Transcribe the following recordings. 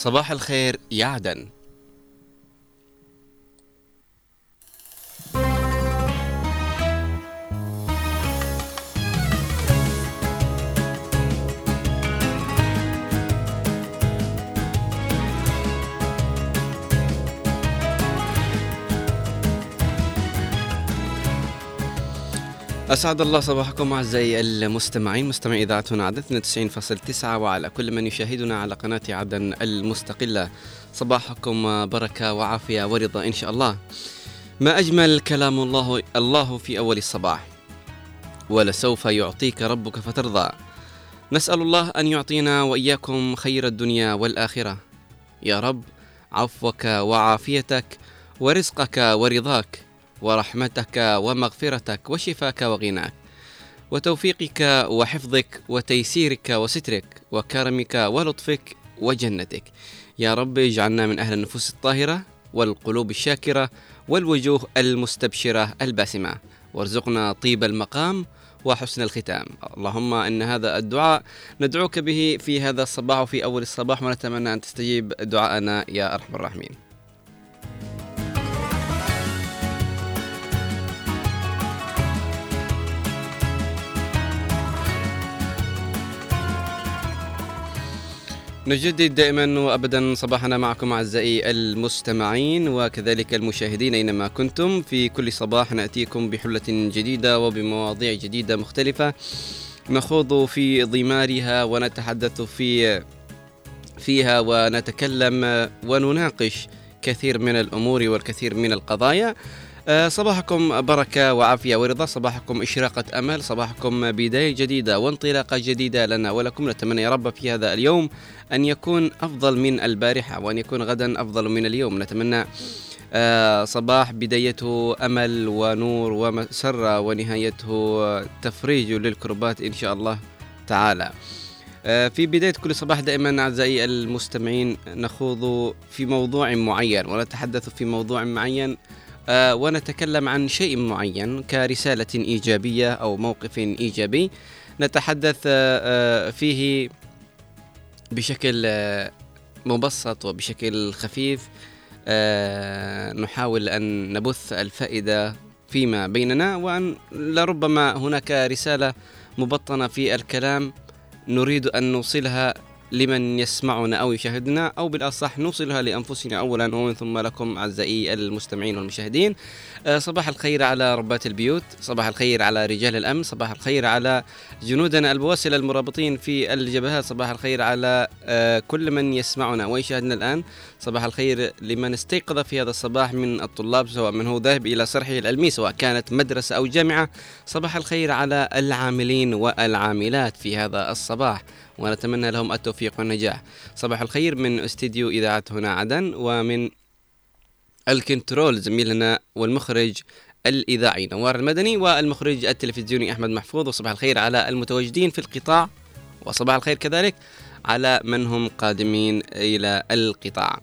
صباح الخير يا عدن أسعد الله صباحكم أعزائي المستمعين. مستمعي إذاعة هنا عدن 92.9 وعلى كل من يشاهدنا على قناة عدن المستقلة. صباحكم بركة وعافية ورضا إن شاء الله. ما أجمل كلام الله الله في أول الصباح. ولسوف يعطيك ربك فترضى. نسأل الله أن يعطينا وإياكم خير الدنيا والآخرة. يا رب عفوك وعافيتك ورزقك ورضاك. ورحمتك ومغفرتك وشفاك وغناك. وتوفيقك وحفظك وتيسيرك وسترك وكرمك ولطفك وجنتك. يا رب اجعلنا من أهل النفوس الطاهرة والقلوب الشاكرة والوجوه المستبشرة الباسمة. وارزقنا طيب المقام وحسن الختام. اللهم إن هذا الدعاء ندعوك به في هذا الصباح وفي أول الصباح ونتمنى أن تستجيب دعاءنا يا أرحم الراحمين. نجدد دائما وابدا صباحنا معكم أعزائي المستمعين وكذلك المشاهدين أينما كنتم. في كل صباح نأتيكم بحلة جديدة وبمواضيع جديدة مختلفة نخوض في ضمارها ونتحدث في فيها ونتكلم ونناقش كثير من الأمور والكثير من القضايا. صباحكم بركة وعافية ورضا. صباحكم إشراقة أمل. صباحكم بداية جديدة وانطلاقة جديدة لنا ولكم. نتمنى يا رب في هذا اليوم أن يكون أفضل من البارحة وأن يكون غدا أفضل من اليوم. نتمنى آه، صباح بدايته أمل ونور ومسرة ونهايته تفريج للكربات إن شاء الله تعالى. آه، في بداية كل صباح دائما أعزائي المستمعين نخوض في موضوع معين ونتحدث في موضوع معين آه، ونتكلم عن شيء معين كرسالة إيجابية أو موقف إيجابي. نتحدث آه، فيه بشكل آه، مبسط وبشكل خفيف. نحاول أن نبث الفائدة فيما بيننا وأن لربما هناك رسالة مبطنة في الكلام. نريد أن نوصلها لمن يسمعنا أو يشاهدنا أو بالأصح نوصلها لأنفسنا أولا ومن ثم لكم أعزائي المستمعين والمشاهدين. آه، صباح الخير على ربات البيوت صباح الخير على رجال الأمن صباح الخير على جنودنا البواسل المرابطين في الجبهات صباح الخير على آه، كل من يسمعنا ويشاهدنا الآن. صباح الخير لمن استيقظ في هذا الصباح من الطلاب سواء من هو ذاهب إلى صرحه العلمي سواء كانت مدرسة أو جامعة. صباح الخير على العاملين والعاملات في هذا الصباح. ونتمنى لهم التوفيق والنجاح. صباح الخير من استديو إذاعة هنا عدن ومن الكنترول زميلنا والمخرج الإذاعي نوار المدني والمخرج التلفزيوني أحمد محفوظ. وصباح الخير على المتواجدين في القطاع وصباح الخير كذلك على من هم قادمين إلى القطاع.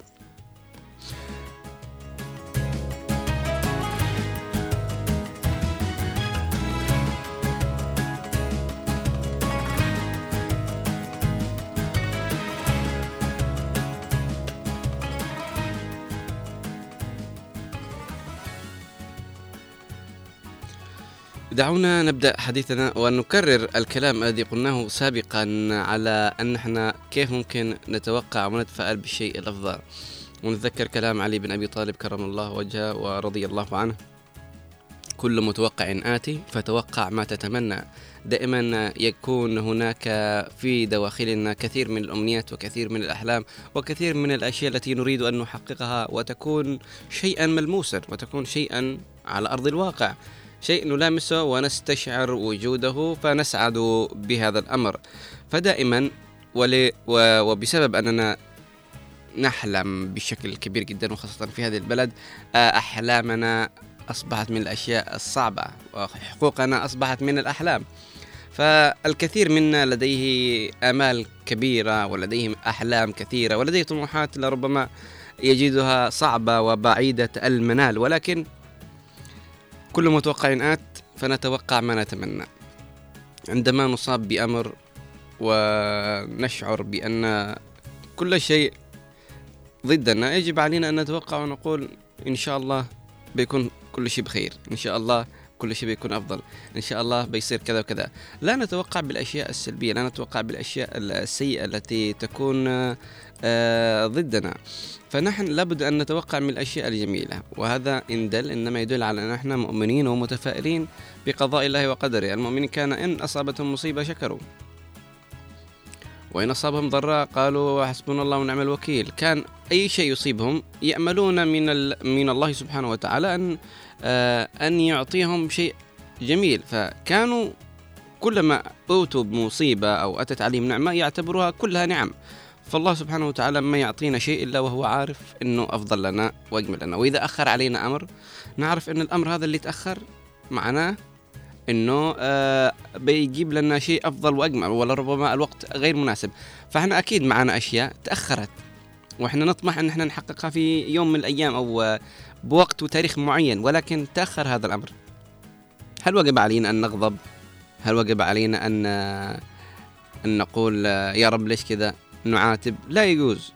دعونا نبدأ حديثنا ونكرر الكلام الذي قلناه سابقا على أن إحنا كيف ممكن نتوقع ونتفائل بالشيء الأفضل. ونتذكر كلام علي بن أبي طالب كرم الله وجهه ورضي الله عنه. كل متوقع آتي فتوقع ما تتمنى. دائما يكون هناك في دواخلنا كثير من الأمنيات وكثير من الأحلام وكثير من الأشياء التي نريد أن نحققها وتكون شيئا ملموسا وتكون شيئا على أرض الواقع. شيء نلامسه ونستشعر وجوده فنسعد بهذا الأمر. فدائما وبسبب أننا نحلم بشكل كبير جدا وخاصة في هذه البلد آه، أحلامنا أصبحت من الأشياء الصعبة وحقوقنا أصبحت من الأحلام. فالكثير منا لديه آمال كبيرة ولديه أحلام كثيرة ولديه طموحات لربما يجدها صعبة وبعيدة المنال. ولكن كل متوقع آت فنتوقع ما نتمنى. عندما نصاب بأمر ونشعر بأن كل شيء ضدنا يجب علينا أن نتوقع ونقول إن شاء الله بيكون كل شيء بخير إن شاء الله كل شيء بيكون أفضل إن شاء الله بيصير كذا وكذا. لا نتوقع بالأشياء السلبية لا نتوقع بالأشياء السيئة التي تكون ضدنا. فنحن لابد أن نتوقع من الأشياء الجميلة وهذا إن دل إنما يدل على أن إحنا مؤمنين ومتفائلين بقضاء الله وقدره. المؤمنين كان إن أصابتهم مصيبة شكروا. وإن أصابهم ضراء قالوا حسبنا الله ونعم الوكيل. كان أي شيء يصيبهم يأملون من من الله سبحانه وتعالى أن آه، أن يعطيهم شيء جميل. فكانوا كلما أوتوا بمصيبة أو أتت عليهم نعمة يعتبروها كلها نعم. فالله سبحانه وتعالى ما يعطينا شيء إلا وهو عارف أنه أفضل لنا وأجمل لنا. وإذا أخر علينا أمر نعرف أن الأمر هذا اللي تأخر معناه إنه آه بيجيب لنا شيء أفضل وأجمل ولربما الوقت غير مناسب. فإحنا أكيد معنا أشياء تأخرت وإحنا نطمح إن إحنا نحققها في يوم من الأيام أو بوقت وتاريخ معين ولكن تأخر هذا الأمر. هل وجب علينا أن نغضب؟ هل وجب علينا أن أن نقول يا رب ليش كذا؟ نعاتب لا يجوز.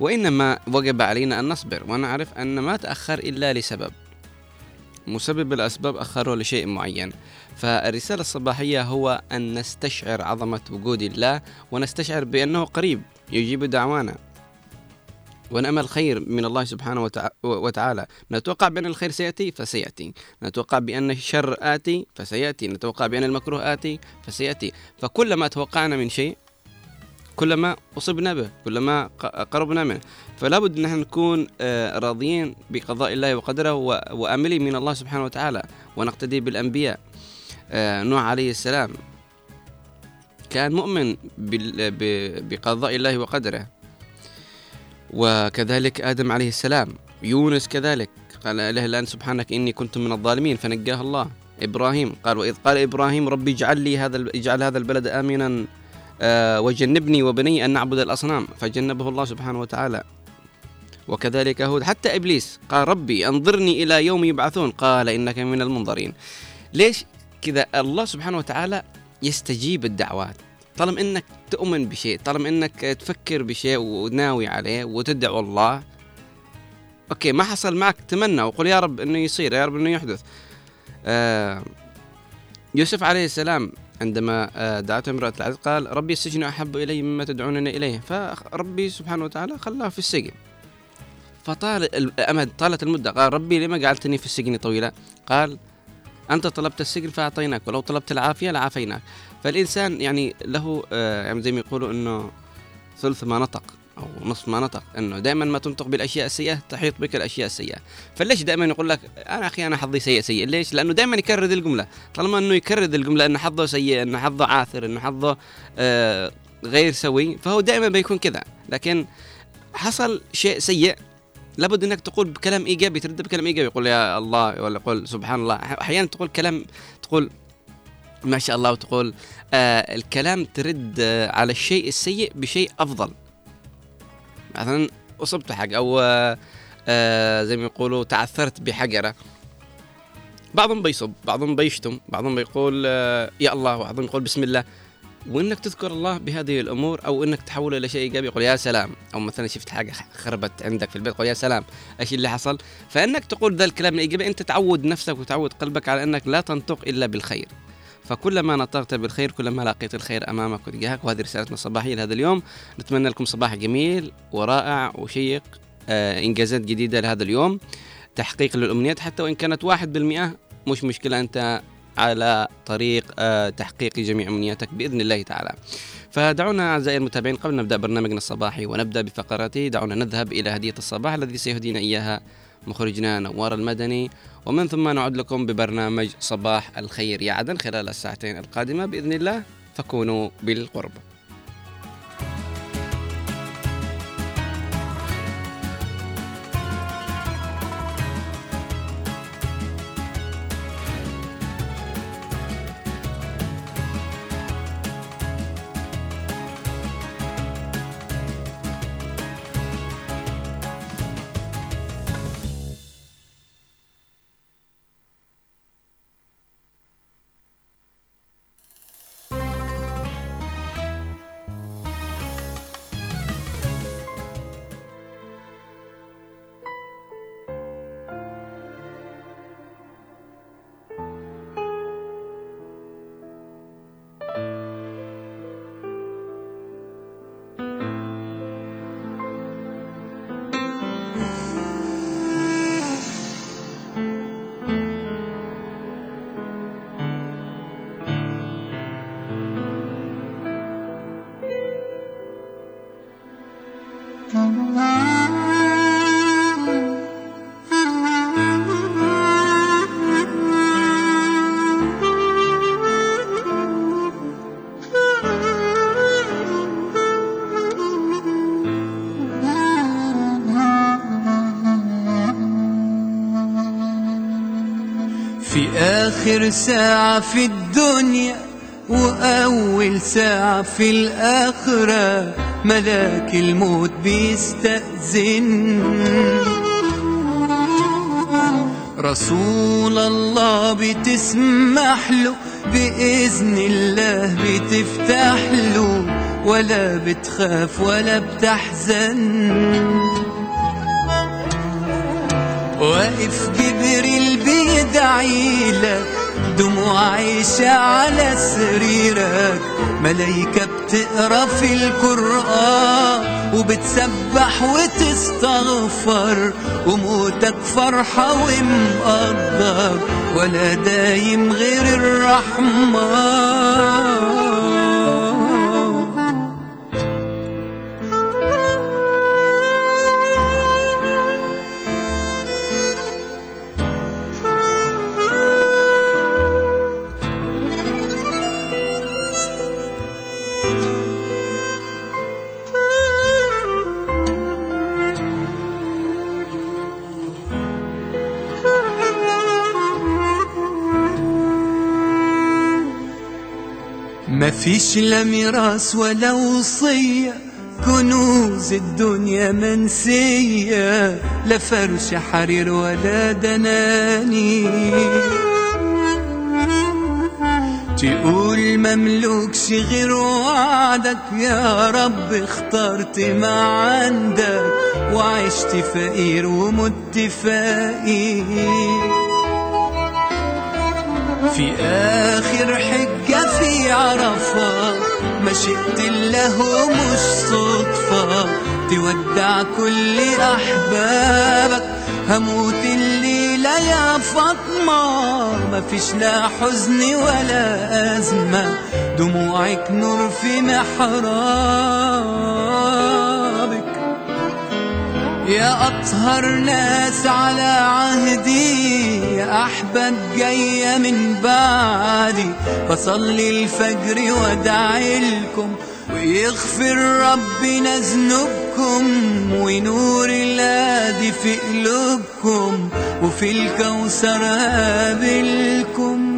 وإنما وجب علينا أن نصبر ونعرف أن ما تأخر إلا لسبب. مسبب الأسباب أخره لشيء معين. فالرسالة الصباحية هو أن نستشعر عظمة وجود الله ونستشعر بأنه قريب يجيب دعوانا. ونأمل خير من الله سبحانه وتعالى. نتوقع بأن الخير سيأتي فسيأتي. نتوقع بأن الشر آتي فسيأتي. نتوقع بأن المكروه آتي فسيأتي. فكلما توقعنا من شيء كلما أصبنا به كلما قربنا منه. فلا بد نحن نكون آه، راضيين بقضاء الله وقدره وآملين من الله سبحانه وتعالى ونقتدي بالأنبياء. آه، نوح عليه السلام كان مؤمن بقضاء الله وقدره. وكذلك آدم عليه السلام يونس كذلك قال إلا أنت سبحانك إني كنت من الظالمين فنجاه الله. إبراهيم قال وإذ قال إبراهيم ربي اجعل لي هذا اجعل هذا البلد آمنا وجنبني وبني أن نعبد الأصنام. فجنبه الله سبحانه وتعالى. وكذلك هود. حتى إبليس قال ربي أنظرني إلى يوم يبعثون. قال إنك من المنظرين. ليش كذا؟ الله سبحانه وتعالى يستجيب الدعوات. طالما إنك تؤمن بشيء طالما إنك تفكر بشيء وناوي عليه وتدعو الله أوكي ما حصل معك تمنى وقل يا رب إنه يصير يا رب إنه يحدث. آه يوسف عليه السلام عندما آه دعته امرأة العزيز قال ربي السجن أحب إلي مما تدعونني إليه. فربي سبحانه وتعالى خلاه في السجن. فطال الأمد طالت المدة قال ربي لما جعلتني في السجن طويلا؟ قال أنت طلبت السجن فأعطيناك ولو طلبت العافية لعافيناك. فالإنسان يعني له آه، يعني زي ما يقولوا أنه ثلث ما نطق. أو نصف ما نطق. إنه دائما ما تنطق بالأشياء السيئة تحيط بك الأشياء السيئة. فليش دائما يقول لك أنا أخي أنا حظي سيء سيء؟ ليش؟ لأنه دائما يكرر الجملة. طالما إنه يكرر الجملة إن حظه سيء إن حظه عاثر إن حظه آه غير سوي فهو دائما بيكون كذا. لكن حصل شيء سيء لابد إنك تقول بكلام إيجابي ترد بكلام إيجابي. يقول يا الله ولا يقول سبحان الله. أحيانا تقول كلام تقول ما شاء الله وتقول آه الكلام ترد آه على الشيء السيء بشيء أفضل. مثلا أصبت حق أو آه آه زي ما يقولوا تعثرت بحجرة. بعضهم بيصب بعضهم بيشتم بعضهم بيقول آه يا الله وبعضهم يقول بسم الله. وإنك تذكر الله بهذه الأمور أو إنك تحوله إلى شيء إيجابي يقول يا سلام. أو مثلا شفت حاجة خربت عندك في البيت يقول يا سلام. إيش اللي حصل؟ فإنك تقول ذا الكلام الإيجابي أنت تعود نفسك وتعود قلبك على إنك لا تنطق إلا بالخير. فكلما نطقت بالخير كلما لقيت الخير أمامك وتجاهك وهذه رسالتنا الصباحية لهذا اليوم. نتمنى لكم صباح جميل ورائع وشيق آه إنجازات جديدة لهذا اليوم. تحقيق للأمنيات حتى وإن كانت واحد بالمئة مش مشكلة أنت على طريق آه تحقيق جميع أمنياتك بإذن الله تعالى. فدعونا أعزائي المتابعين قبل نبدأ برنامجنا الصباحي ونبدأ بفقراته دعونا نذهب إلى هدية الصباح الذي سيهدينا إياها مخرجنا نوار المدني. ومن ثم نعود لكم ببرنامج صباح الخير. يا عدن خلال الساعتين القادمة بإذن الله فكونوا بالقرب. آخر ساعة في الدنيا وأول ساعة في الآخرة. ملاك الموت بيستأذن. رسول الله بتسمح له بإذن الله بتفتح له. ولا بتخاف ولا بتحزن. واقف جبريل بيدعي لك دموع عايشة على سريرك ملايكة بتقرأ في القرآن وبتسبح وتستغفر وموتك فرحة ومقدر ولا دايم غير الرحمن. مفيش لا ميراث ولا وصية. كنوز الدنيا منسية. لا فرش حرير ولا دناني تقول مملوكش غير وعدك. يا رب اخترت ما عندك. وعشت فقير ومت فقير. في آخر حجة في عرفة مشيت الله مش صدفة تودع كل أحبابك هموت الليلة يا فاطمة. مفيش لا حزن ولا أزمة دموعك نور في محرابك يا أطهر ناس على عهدي يا أحباب جاية من بعدي. بصلي الفجر وادعي لكم ويغفر ربنا ذنوبكم ونور الهادي في قلوبكم وفي الكوثر قابلكم.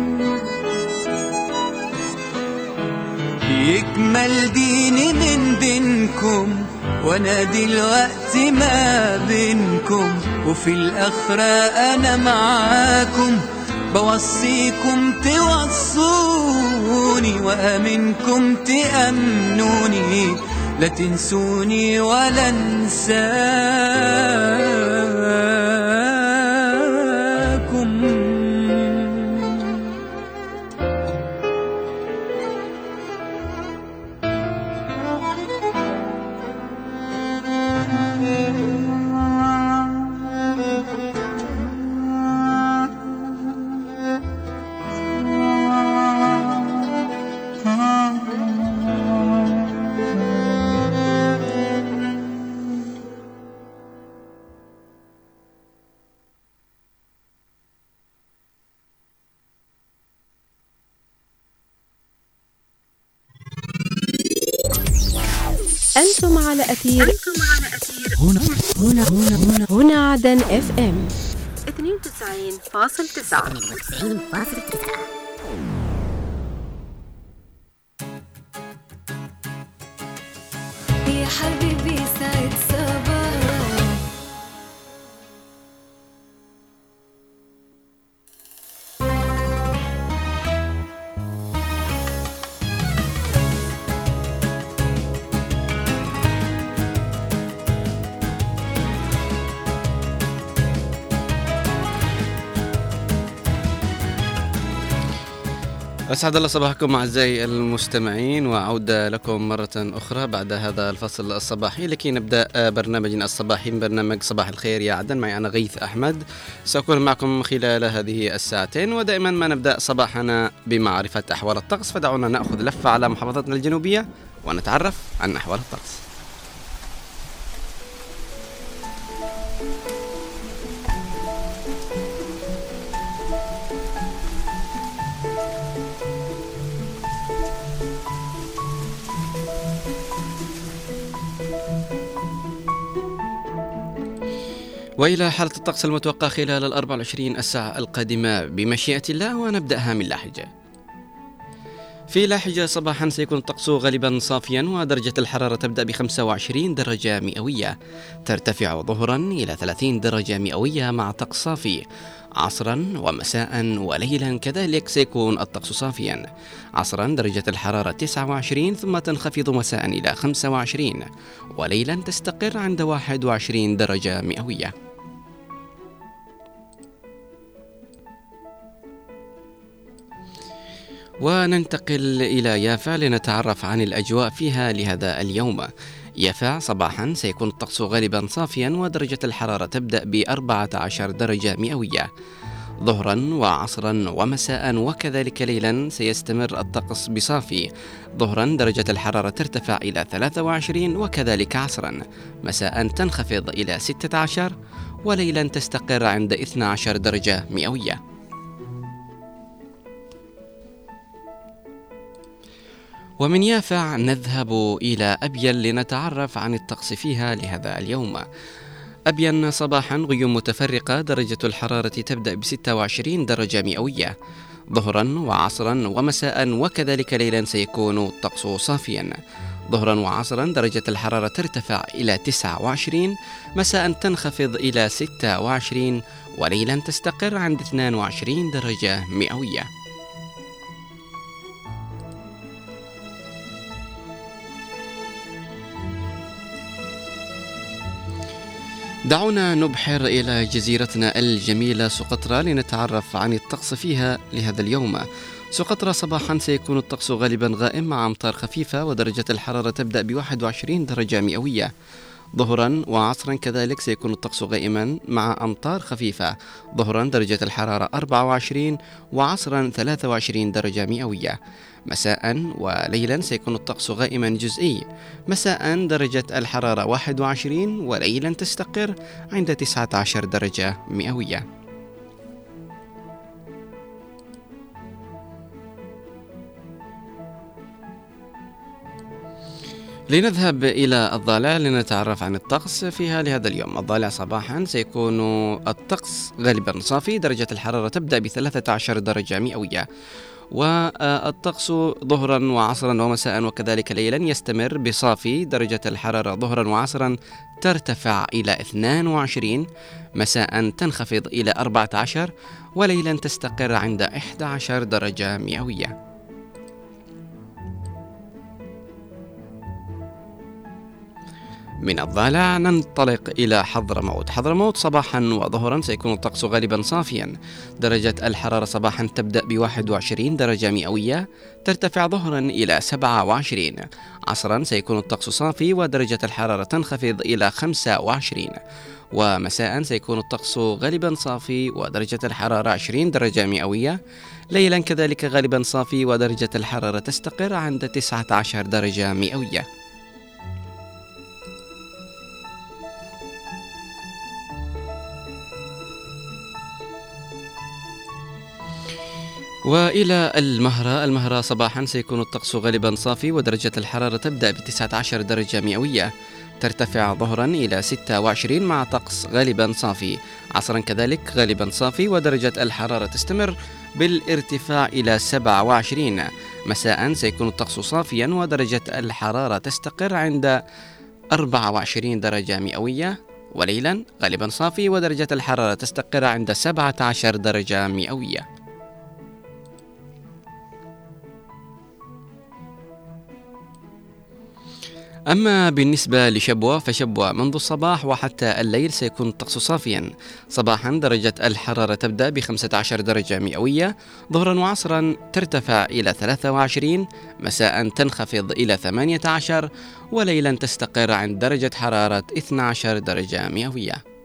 يكمل ديني من دينكم وأنا دلوقتي ما بينكم وفي الاخرة أنا معاكم. بوصيكم توصوني وأمنكم تأمنوني. لا تنسوني ولا انساكم. أنتم على أثير هنا. هنا. هنا. هنا. هنا عدن إف إم. 92.9 يا حبيبي سعد أسعد الله صباحكم أعزائي المستمعين وعودة لكم مرة أخرى بعد هذا الفصل الصباحي لكي نبدأ برنامجنا الصباحي من برنامج صباح الخير. يا عدن معي أنا غيث أحمد. سأكون معكم خلال هذه الساعتين ودائما ما نبدأ صباحنا بمعرفة أحوال الطقس فدعونا نأخذ لفة على محافظتنا الجنوبية ونتعرف عن أحوال الطقس. وإلى حالة الطقس المتوقع خلال ال 24 الساعة القادمة بمشيئة الله ونبدأها من لاحجة. في لاحجة صباحا سيكون الطقس غالبا صافيا ودرجة الحرارة تبدأ ب 25 درجة مئوية. ترتفع ظهرا إلى 30 درجة مئوية مع طقس صافي. عصرا ومساء وليلا كذلك سيكون الطقس صافيا. عصرا درجة الحرارة 29 ثم تنخفض مساء إلى 25 وليلا تستقر عند 21 درجة مئوية. وننتقل إلى يافا لنتعرف عن الأجواء فيها لهذا اليوم. يافا صباحا سيكون الطقس غالبا صافيا ودرجة الحرارة تبدأ ب 14 درجة مئوية. ظهرا وعصرا ومساء وكذلك ليلا سيستمر الطقس بصافي. ظهرا درجة الحرارة ترتفع إلى 23 وكذلك عصرا. مساء تنخفض إلى 16 وليلا تستقر عند 12 درجة مئوية. ومن يافع نذهب إلى أبين لنتعرف عن الطقس فيها لهذا اليوم. أبين صباحا غيوم متفرقة درجة الحرارة تبدأ ب 26 درجة مئوية. ظهرا وعصرا ومساء وكذلك ليلا سيكون الطقس صافيا. ظهرا وعصرا درجة الحرارة ترتفع إلى 29 مساء تنخفض إلى 26 وليلا تستقر عند 22 درجة مئوية. دعونا نبحر إلى جزيرتنا الجميلة سقطرى لنتعرف عن الطقس فيها لهذا اليوم. سقطرى صباحا سيكون الطقس غالبا غائم مع أمطار خفيفة ودرجة الحرارة تبدأ ب 21 درجة مئوية. ظهرا وعصرا كذلك سيكون الطقس غائما مع أمطار خفيفة. ظهرا درجة الحرارة 24 وعصرا 23 درجة مئوية. مساء وليلا سيكون الطقس غائما جزئي. مساء درجة الحرارة 21 وليلا تستقر عند 19 درجة مئوية. لنذهب إلى الضالع لنتعرف عن الطقس فيها لهذا اليوم. الضالع صباحا سيكون الطقس غالبا صافي درجة الحرارة تبدأ ب 13 درجة مئوية. والطقس ظهرا وعصرا ومساء وكذلك ليلا يستمر بصافي درجة الحرارة ظهرا وعصرا ترتفع إلى 22 مساء تنخفض إلى 14 وليلا تستقر عند 11 درجة مئوية. من الضالع ننطلق إلى حضرموت. حضرموت صباحا وظهرا سيكون الطقس غالبا صافيا. درجة الحرارة صباحا تبدأ ب 21 درجة مئوية ترتفع ظهرا إلى 27 عصرا سيكون الطقس صافي ودرجة الحرارة تنخفض إلى 25 ومساء سيكون الطقس غالبا صافي ودرجة الحرارة 20 درجة مئوية. ليلا كذلك غالبا صافي ودرجة الحرارة تستقر عند 19 درجة مئوية. وإلى المهرة. المهرة صباحا سيكون الطقس غالبا صافي ودرجة الحرارة تبدأ ب 19 درجة مئوية. ترتفع ظهرا إلى 26 مع طقس غالبا صافي. عصرا كذلك غالبا صافي ودرجة الحرارة تستمر بالارتفاع إلى 27 مساء سيكون الطقس صافيا ودرجة الحرارة تستقر عند 24 درجة مئوية. وليلا غالبا صافي ودرجة الحرارة تستقر عند 17 درجة مئوية. أما بالنسبة لشبوة فشبوة منذ الصباح وحتى الليل سيكون الطقس صافيا. صباحا درجة الحرارة تبدأ ب 15 درجة مئوية. ظهرا وعصرا ترتفع إلى 23 مساء تنخفض إلى 18 وليلا تستقر عند درجة حرارة 12 درجة مئوية.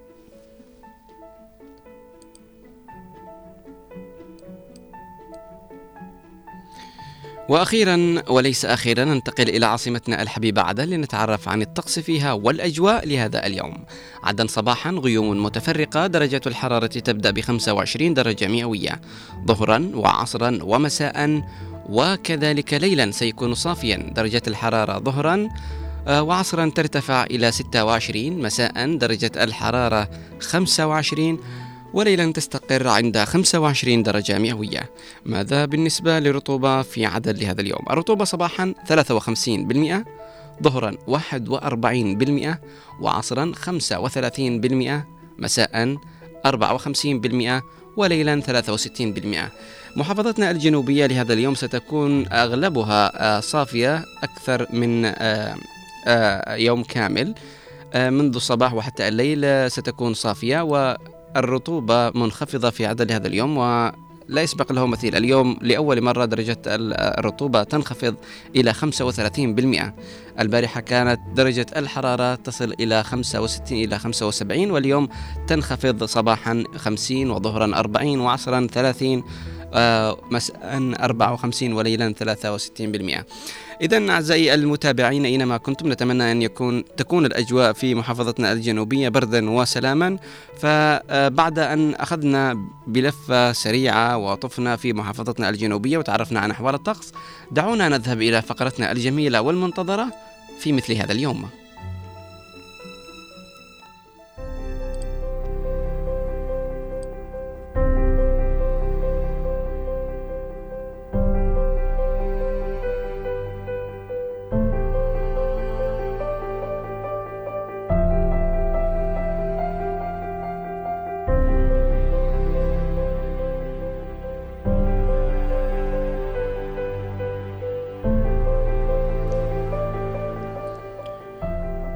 وأخيرا وليس أخيرا ننتقل إلى عاصمتنا الحبيبة عدن لنتعرف عن الطقس فيها والأجواء لهذا اليوم. عدن صباحا غيوم متفرقة درجه الحرارة تبدأ ب 25 درجة مئوية ظهرا وعصرا ومساء وكذلك ليلا سيكون صافيا درجه الحرارة ظهرا آه، وعصرا ترتفع إلى 26 مساء درجة الحرارة 25 وليلا تستقر عند 25 درجة مئوية. ماذا بالنسبة للرطوبة في عدد لهذا اليوم؟ الرطوبة صباحا 53% ظهرا 41% وعصرا 35% مساء 54% وليلا 63% محافظتنا الجنوبية لهذا اليوم ستكون أغلبها آه، صافية أكثر من آه، آه، يوم كامل منذ الصباح وحتى الليل ستكون صافية والرطوبة منخفضة في عدد هذا اليوم و لا يسبق له مثيل. اليوم لأول مرة درجة الرطوبة تنخفض إلى 35% البارحة كانت درجة الحرارة تصل إلى 65 إلى 75 واليوم تنخفض صباحا 50 وظهرا 40 وعصرا 30 آه، مساء 54 وليلا 63% إذا أعزائي المتابعين أينما كنتم نتمنى أن يكون تكون الأجواء في محافظتنا الجنوبية بردا وسلاما. فبعد أن أخذنا بلفة سريعة وطفنا في محافظتنا الجنوبية وتعرفنا عن أحوال الطقس دعونا نذهب إلى فقرتنا الجميلة والمنتظرة في مثل هذا اليوم.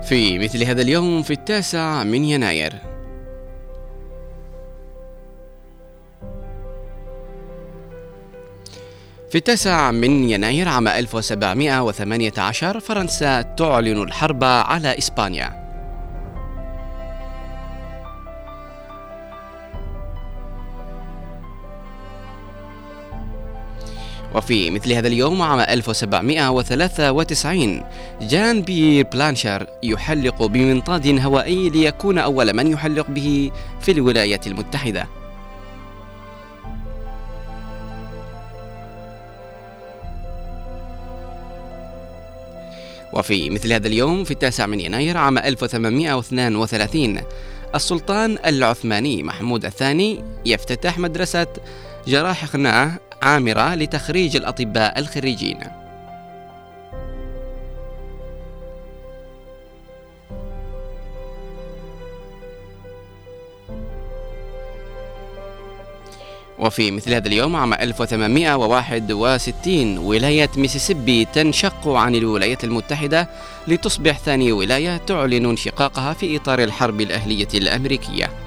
في مثل هذا اليوم في التاسع من يناير. في التاسع من يناير عام 1718 فرنسا تعلن الحرب على إسبانيا. وفي مثل هذا اليوم عام 1793 جان بير بلانشار يحلق بمنطاد هوائي ليكون أول من يحلق به في الولايات المتحدة. وفي مثل هذا اليوم في التاسع من يناير عام 1832 السلطان العثماني محمود الثاني يفتتح مدرسة جراح خناع عامرة لتخريج الأطباء الخريجين. وفي مثل هذا اليوم عام 1861 ولاية ميسيسيبي تنشق عن الولايات المتحدة لتصبح ثاني ولاية تعلن انشقاقها في إطار الحرب الأهلية الأمريكية.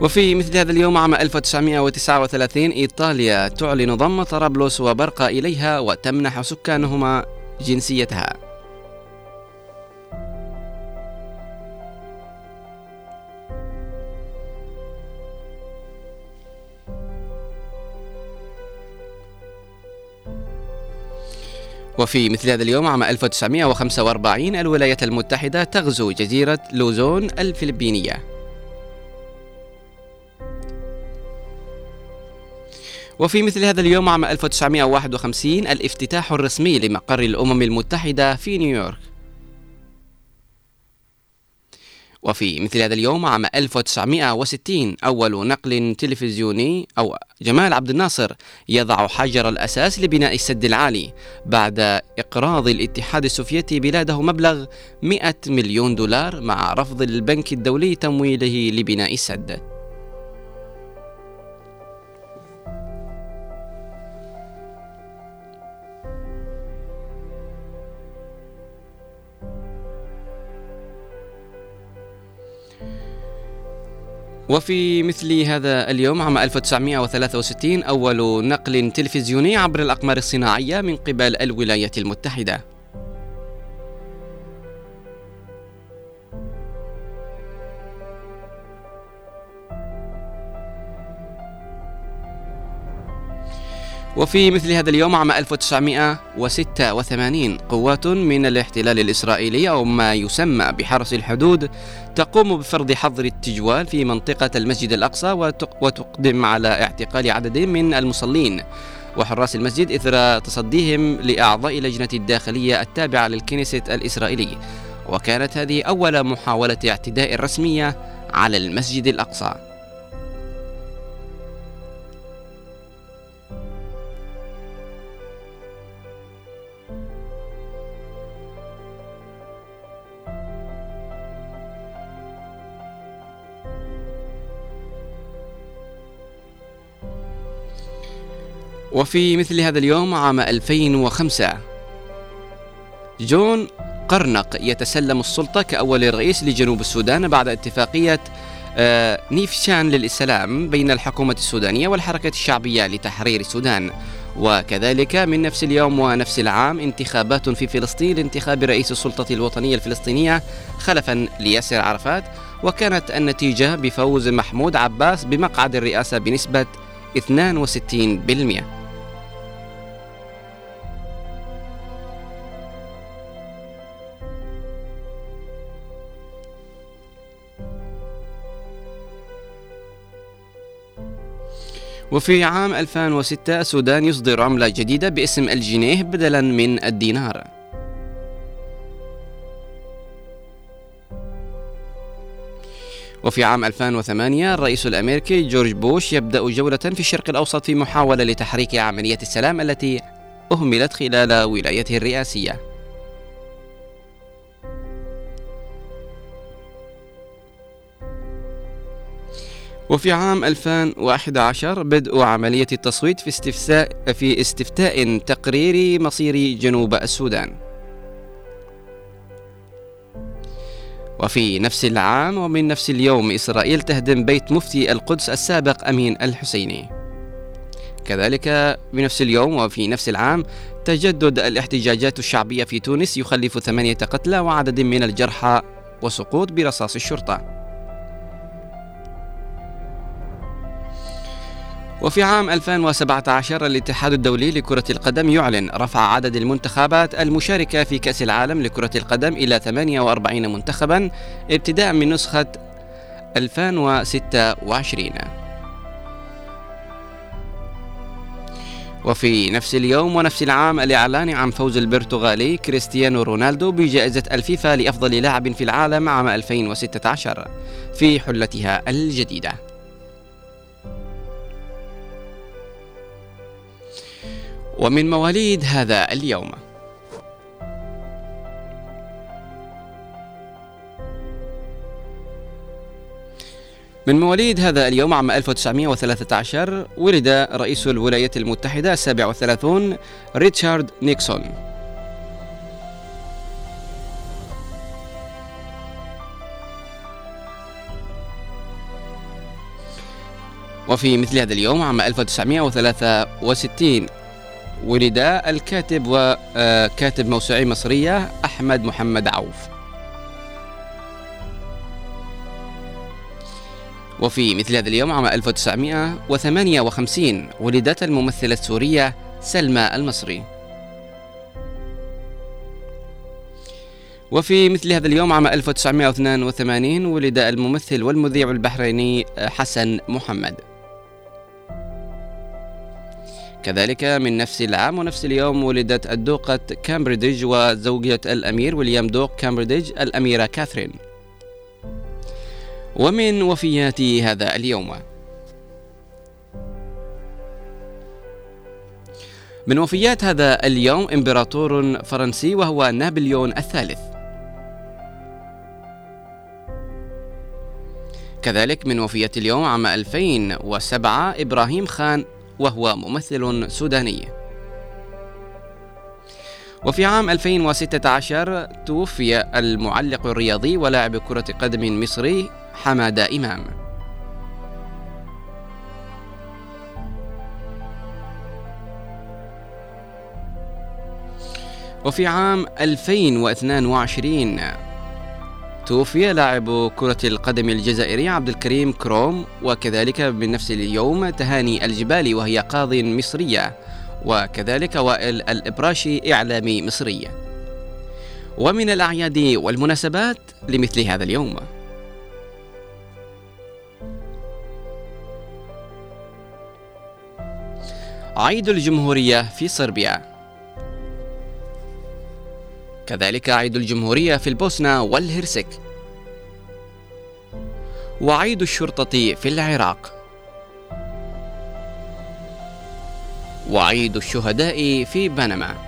وفي مثل هذا اليوم عام 1939 إيطاليا تعلن ضم طرابلس وبرقة إليها وتمنح سكانهما جنسيتها. وفي مثل هذا اليوم عام 1945 الولايات المتحدة تغزو جزيرة لوزون الفلبينية. وفي مثل هذا اليوم عام 1951 الافتتاح الرسمي لمقر الأمم المتحدة في نيويورك. وفي مثل هذا اليوم عام 1960 أول نقل تلفزيوني أو جمال عبد الناصر يضع حجر الأساس لبناء السد العالي بعد إقراض الاتحاد السوفيتي بلاده مبلغ 100 مليون دولار مع رفض البنك الدولي تمويله لبناء السد. وفي مثل هذا اليوم عام 1963 أول نقل تلفزيوني عبر الأقمار الصناعية من قبل الولايات المتحدة. وفي مثل هذا اليوم عام 1986 قوات من الاحتلال الإسرائيلي أو ما يسمى بحرس الحدود تقوم بفرض حظر التجوال في منطقة المسجد الأقصى وتق- وتقدم على اعتقال عدد من المصلين. وحراس المسجد إثر تصديهم لأعضاء لجنة الداخلية التابعة للكنيست الإسرائيلي وكانت هذه أول محاولة اعتداء رسمية على المسجد الأقصى. وفي مثل هذا اليوم عام 2005 جون قرنق يتسلم السلطة كأول رئيس لجنوب السودان بعد اتفاقية آه، نيفشان للسلام بين الحكومة السودانية والحركة الشعبية لتحرير السودان. وكذلك من نفس اليوم ونفس العام انتخابات في فلسطين لانتخاب رئيس السلطة الوطنية الفلسطينية خلفا لياسر عرفات. وكانت النتيجة بفوز محمود عباس بمقعد الرئاسة بنسبة 62% وفي عام 2006 السودان يصدر عملة جديدة باسم الجنيه بدلا من الدينار. وفي عام 2008 الرئيس الأمريكي جورج بوش يبدأ جولة في الشرق الأوسط في محاولة لتحريك عملية السلام التي أهملت خلال ولايته الرئاسية. وفي عام 2011 بدء عملية التصويت في استفساء في استفتاء تقريري مصير جنوب السودان. وفي نفس العام ومن نفس اليوم إسرائيل تهدم بيت مفتي القدس السابق أمين الحسيني. كذلك بنفس اليوم وفي نفس العام تجدد الاحتجاجات الشعبية في تونس يخلف ثمانية قتلى وعدد من الجرحى وسقوط برصاص الشرطة. وفي عام 2017 الاتحاد الدولي لكرة القدم يعلن رفع عدد المنتخبات المشاركة في كأس العالم لكرة القدم إلى 48 منتخبا ابتداء من نسخة 2026 وفي نفس اليوم ونفس العام الإعلان عن فوز البرتغالي كريستيانو رونالدو بجائزة الفيفا لأفضل لاعب في العالم عام 2016 في حلتها الجديدة. ومن مواليد هذا اليوم. من مواليد هذا اليوم عام 1913 ولد رئيس الولايات المتحدة السابع والثلاثون ريتشارد نيكسون. وفي مثل هذا اليوم عام 1963 ولد الكاتب وكاتب موسوعي مصرية أحمد محمد عوف. وفي مثل هذا اليوم عام 1958 ولدت الممثلة السورية سلمى المصري. وفي مثل هذا اليوم عام 1982 ولد الممثل والمذيع البحريني حسن محمد. كذلك من نفس العام ونفس اليوم ولدت الدوقة كامبريدج وزوجة الأمير ويليام دوق كامبريدج الأميرة كاثرين. ومن وفيات هذا اليوم. من وفيات هذا اليوم إمبراطور فرنسي وهو نابليون الثالث. كذلك من وفيات اليوم عام 2007 إبراهيم خان وهو ممثل سوداني. وفي عام 2016 توفي المعلق الرياضي ولاعب كرة قدم مصري حمادة إمام. وفي عام 2022 توفي لاعب كرة القدم الجزائري عبد الكريم كروم وكذلك من نفس اليوم تهاني الجبالي وهي قاض مصرية وكذلك وائل الإبراشي إعلامي مصري. ومن الأعياد والمناسبات لمثل هذا اليوم. عيد الجمهورية في صربيا. كذلك عيد الجمهورية في البوسنة والهرسك. وعيد الشرطة في العراق. وعيد الشهداء في بنما.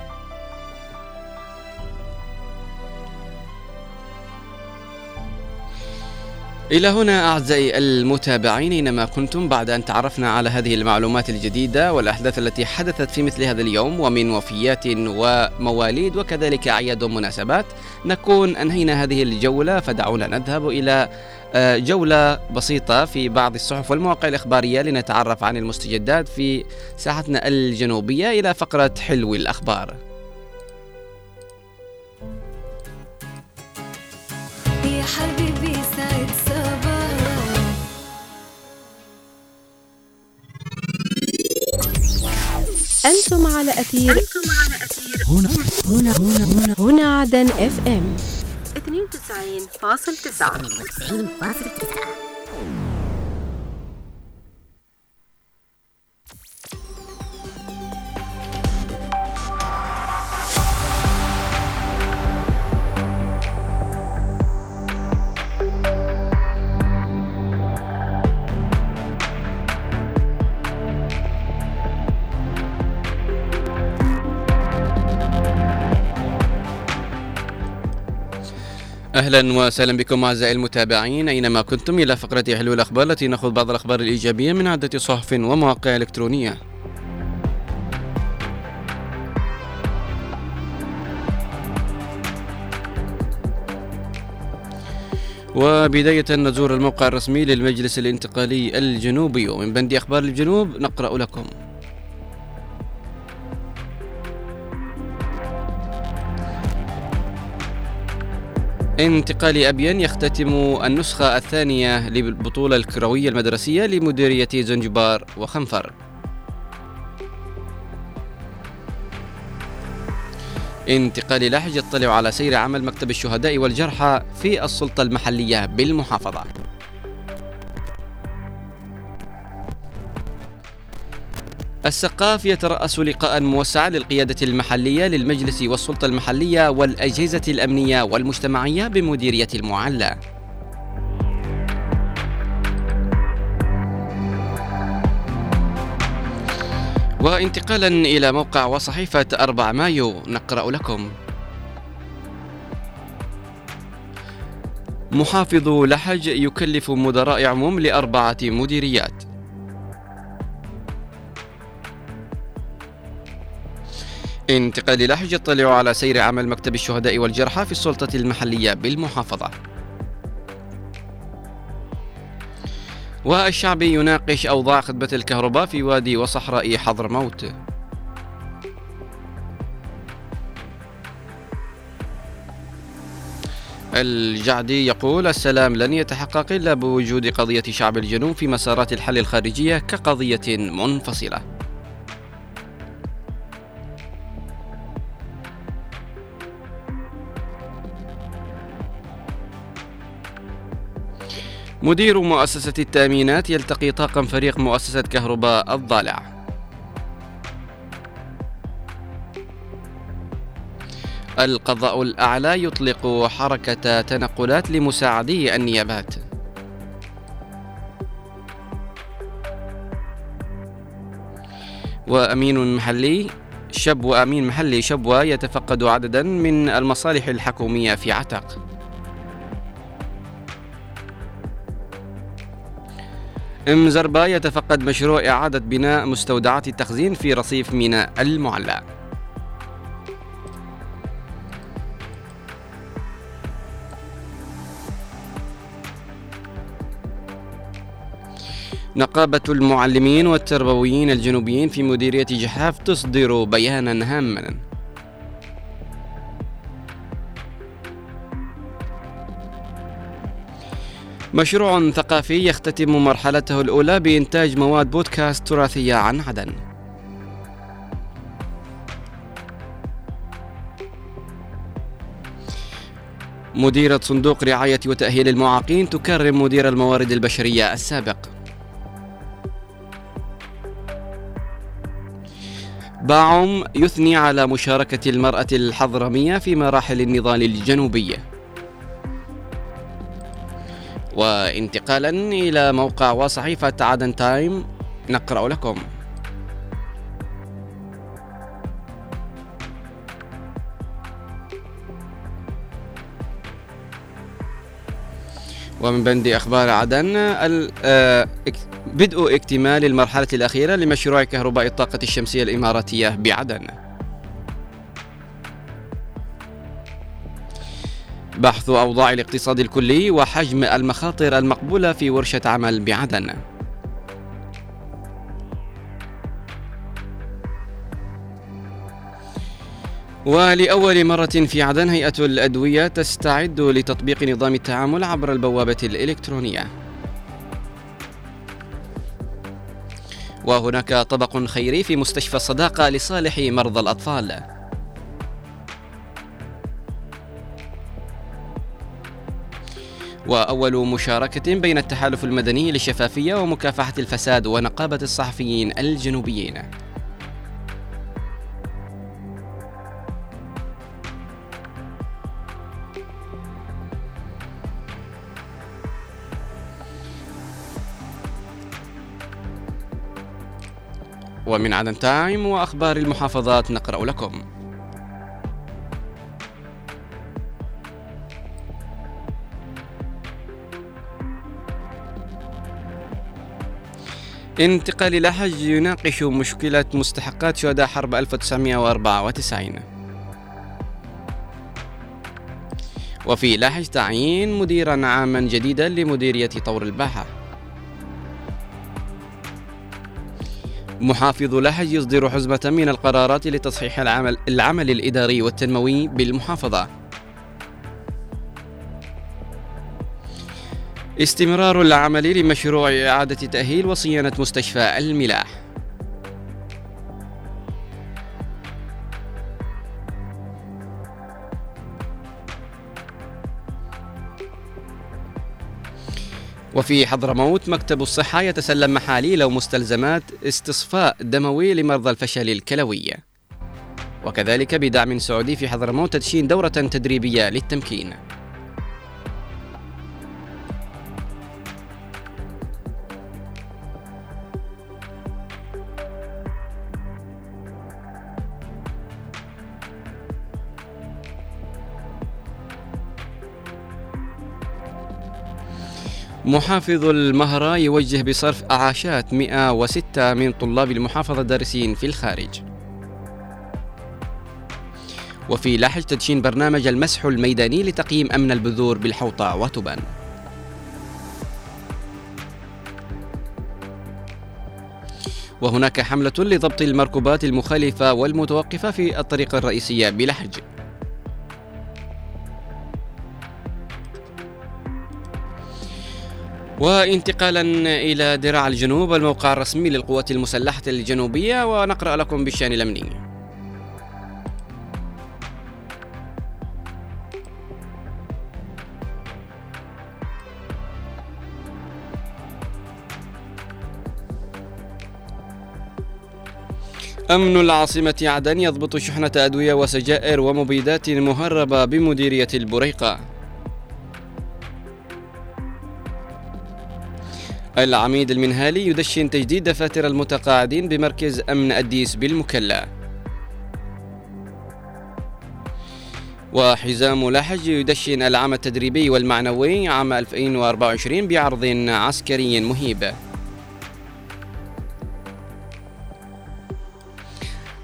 إلى هنا أعزائي المتابعين أينما كنتم بعد أن تعرفنا على هذه المعلومات الجديدة والأحداث التي حدثت في مثل هذا اليوم ومن وفيات ومواليد وكذلك أعياد ومناسبات نكون أنهينا هذه الجولة. فدعونا نذهب إلى آه، جولة بسيطة في بعض الصحف والمواقع الإخبارية لنتعرف عن المستجدات في ساحتنا الجنوبية إلى فقرة حلو الأخبار. أنتم على أثير هنا هنا هنا هنا. هنا عدن اف ام 92.9 أهلا وسهلا بكم أعزائي المتابعين. أينما كنتم إلى فقرة حلو الأخبار التي ناخذ بعض الأخبار الإيجابية من عدة صحف ومواقع إلكترونية. وبداية نزور الموقع الرسمي للمجلس الانتقالي الجنوبي. ومن بند أخبار الجنوب نقرأ لكم. انتقال أبين يختتم النسخة الثانية للبطولة الكروية المدرسية لمديرية زنجبار وخنفر. انتقال لحج يطلع على سير عمل مكتب الشهداء والجرحى في السلطة المحلية بالمحافظة. السقاف يترأس لقاء موسعا للقيادة المحلية للمجلس والسلطة المحلية والأجهزة الأمنية والمجتمعية بمديرية المعلى. وانتقالا إلى موقع وصحيفة 4 مايو نقرأ لكم. محافظ لحج يكلف مدراء عموم لأربعة مديريات. انتقال لحج يطلع على سير عمل مكتب الشهداء والجرحى في السلطة المحلية بالمحافظة. والشعب يناقش أوضاع خدمة الكهرباء في وادي وصحراء حضرموت الجعدي يقول السلام لن يتحقق إلا بوجود قضية شعب الجنوب في مسارات الحل الخارجية كقضية منفصلة. مدير مؤسسة التأمينات يلتقي طاقم فريق مؤسسة كهرباء الضالع. القضاء الأعلى يطلق حركة تنقلات لمساعدي النيابات. وأمين محلي شب وأمين محلي شبوة يتفقد عددا من المصالح الحكومية في عتق إم زربا يتفقد مشروع إعادة بناء مستودعات التخزين في رصيف ميناء المعلى. نقابة المعلمين والتربويين الجنوبيين في مديرية جحاف تصدر بيانا هاما. مشروع ثقافي يختتم مرحلته الأولى بإنتاج مواد بودكاست تراثية عن عدن. مديرة صندوق رعاية وتأهيل المعاقين تكرم مدير الموارد البشرية السابق. باعم يثني على مشاركة المرأة الحضرمية في مراحل النضال الجنوبية وانتقالا إلى موقع وصحيفة عدن تايم نقرأ لكم. ومن بند أخبار عدن آه، بدء اكتمال المرحلة الأخيرة لمشروع كهرباء الطاقة الشمسية الإماراتية بعدن. بحث أوضاع الاقتصاد الكلي وحجم المخاطر المقبولة في ورشة عمل بعدن. ولأول مرة في عدن هيئة الأدوية تستعد لتطبيق نظام التعامل عبر البوابة الإلكترونية. وهناك طبق خيري في مستشفى الصداقة لصالح مرضى الأطفال. وأول مشاركة بين التحالف المدني للشفافية ومكافحة الفساد ونقابة الصحفيين الجنوبيين. ومن عدن تايم وأخبار المحافظات نقرأ لكم. انتقال لحج يناقش مشكلة مستحقات شهداء حرب 1994 وفي لحج تعيين مديرا عاما جديدا لمديرية طور الباحة. محافظ لحج يصدر حزمة من القرارات لتصحيح العمل, العمل الإداري والتنموي بالمحافظة. استمرار العمل لمشروع إعادة تأهيل وصيانة مستشفى الملاح. وفي حضرموت مكتب الصحة يتسلم محاليل ومستلزمات استصفاء دموي لمرضى الفشل الكلوي. وكذلك بدعم سعودي في حضرموت تدشين دورة تدريبية للتمكين. محافظ المهرة يوجه بصرف أعاشات 106 من طلاب المحافظة الدارسين في الخارج. وفي لحج تدشين برنامج المسح الميداني لتقييم أمن البذور بالحوطة وتبان. وهناك حملة لضبط المركوبات المخالفة والمتوقفة في الطريق الرئيسية بلحج وانتقالا إلى درع الجنوب الموقع الرسمي للقوات المسلحة الجنوبية ونقرأ لكم بالشأن الأمني. أمن العاصمة عدن يضبط شحنة أدوية وسجائر ومبيدات مهربة بمديرية البريقة. العميد المنهالي يدشن تجديد دفاتر المتقاعدين بمركز أمن أديس بالمكلا. وحزام لحج يدشن العام التدريبي والمعنوي عام 2024 بعرض عسكري مهيب.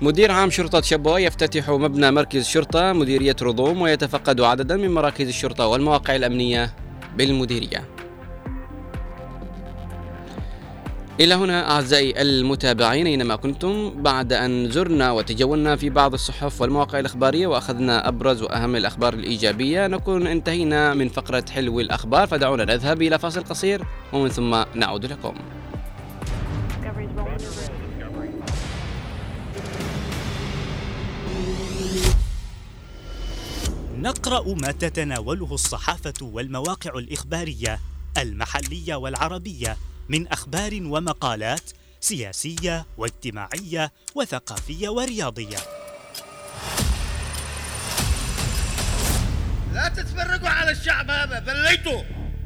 مدير عام شرطة شبوة يفتتح مبنى مركز شرطة مديرية رضوم ويتفقد عددا من مراكز الشرطة والمواقع الأمنية بالمديرية. إلى هنا أعزائي المتابعين أينما كنتم بعد أن زرنا وتجولنا في بعض الصحف والمواقع الإخبارية وأخذنا أبرز وأهم الأخبار الإيجابية نكون انتهينا من فقرة حلو الأخبار فدعونا نذهب إلى فاصل قصير ومن ثم نعود لكم. نقرأ ما تتناوله الصحافة والمواقع الإخبارية المحلية والعربية. من أخبار ومقالات سياسية واجتماعية وثقافية ورياضية. لا تتفرقوا على الشعب هذا ذليتوا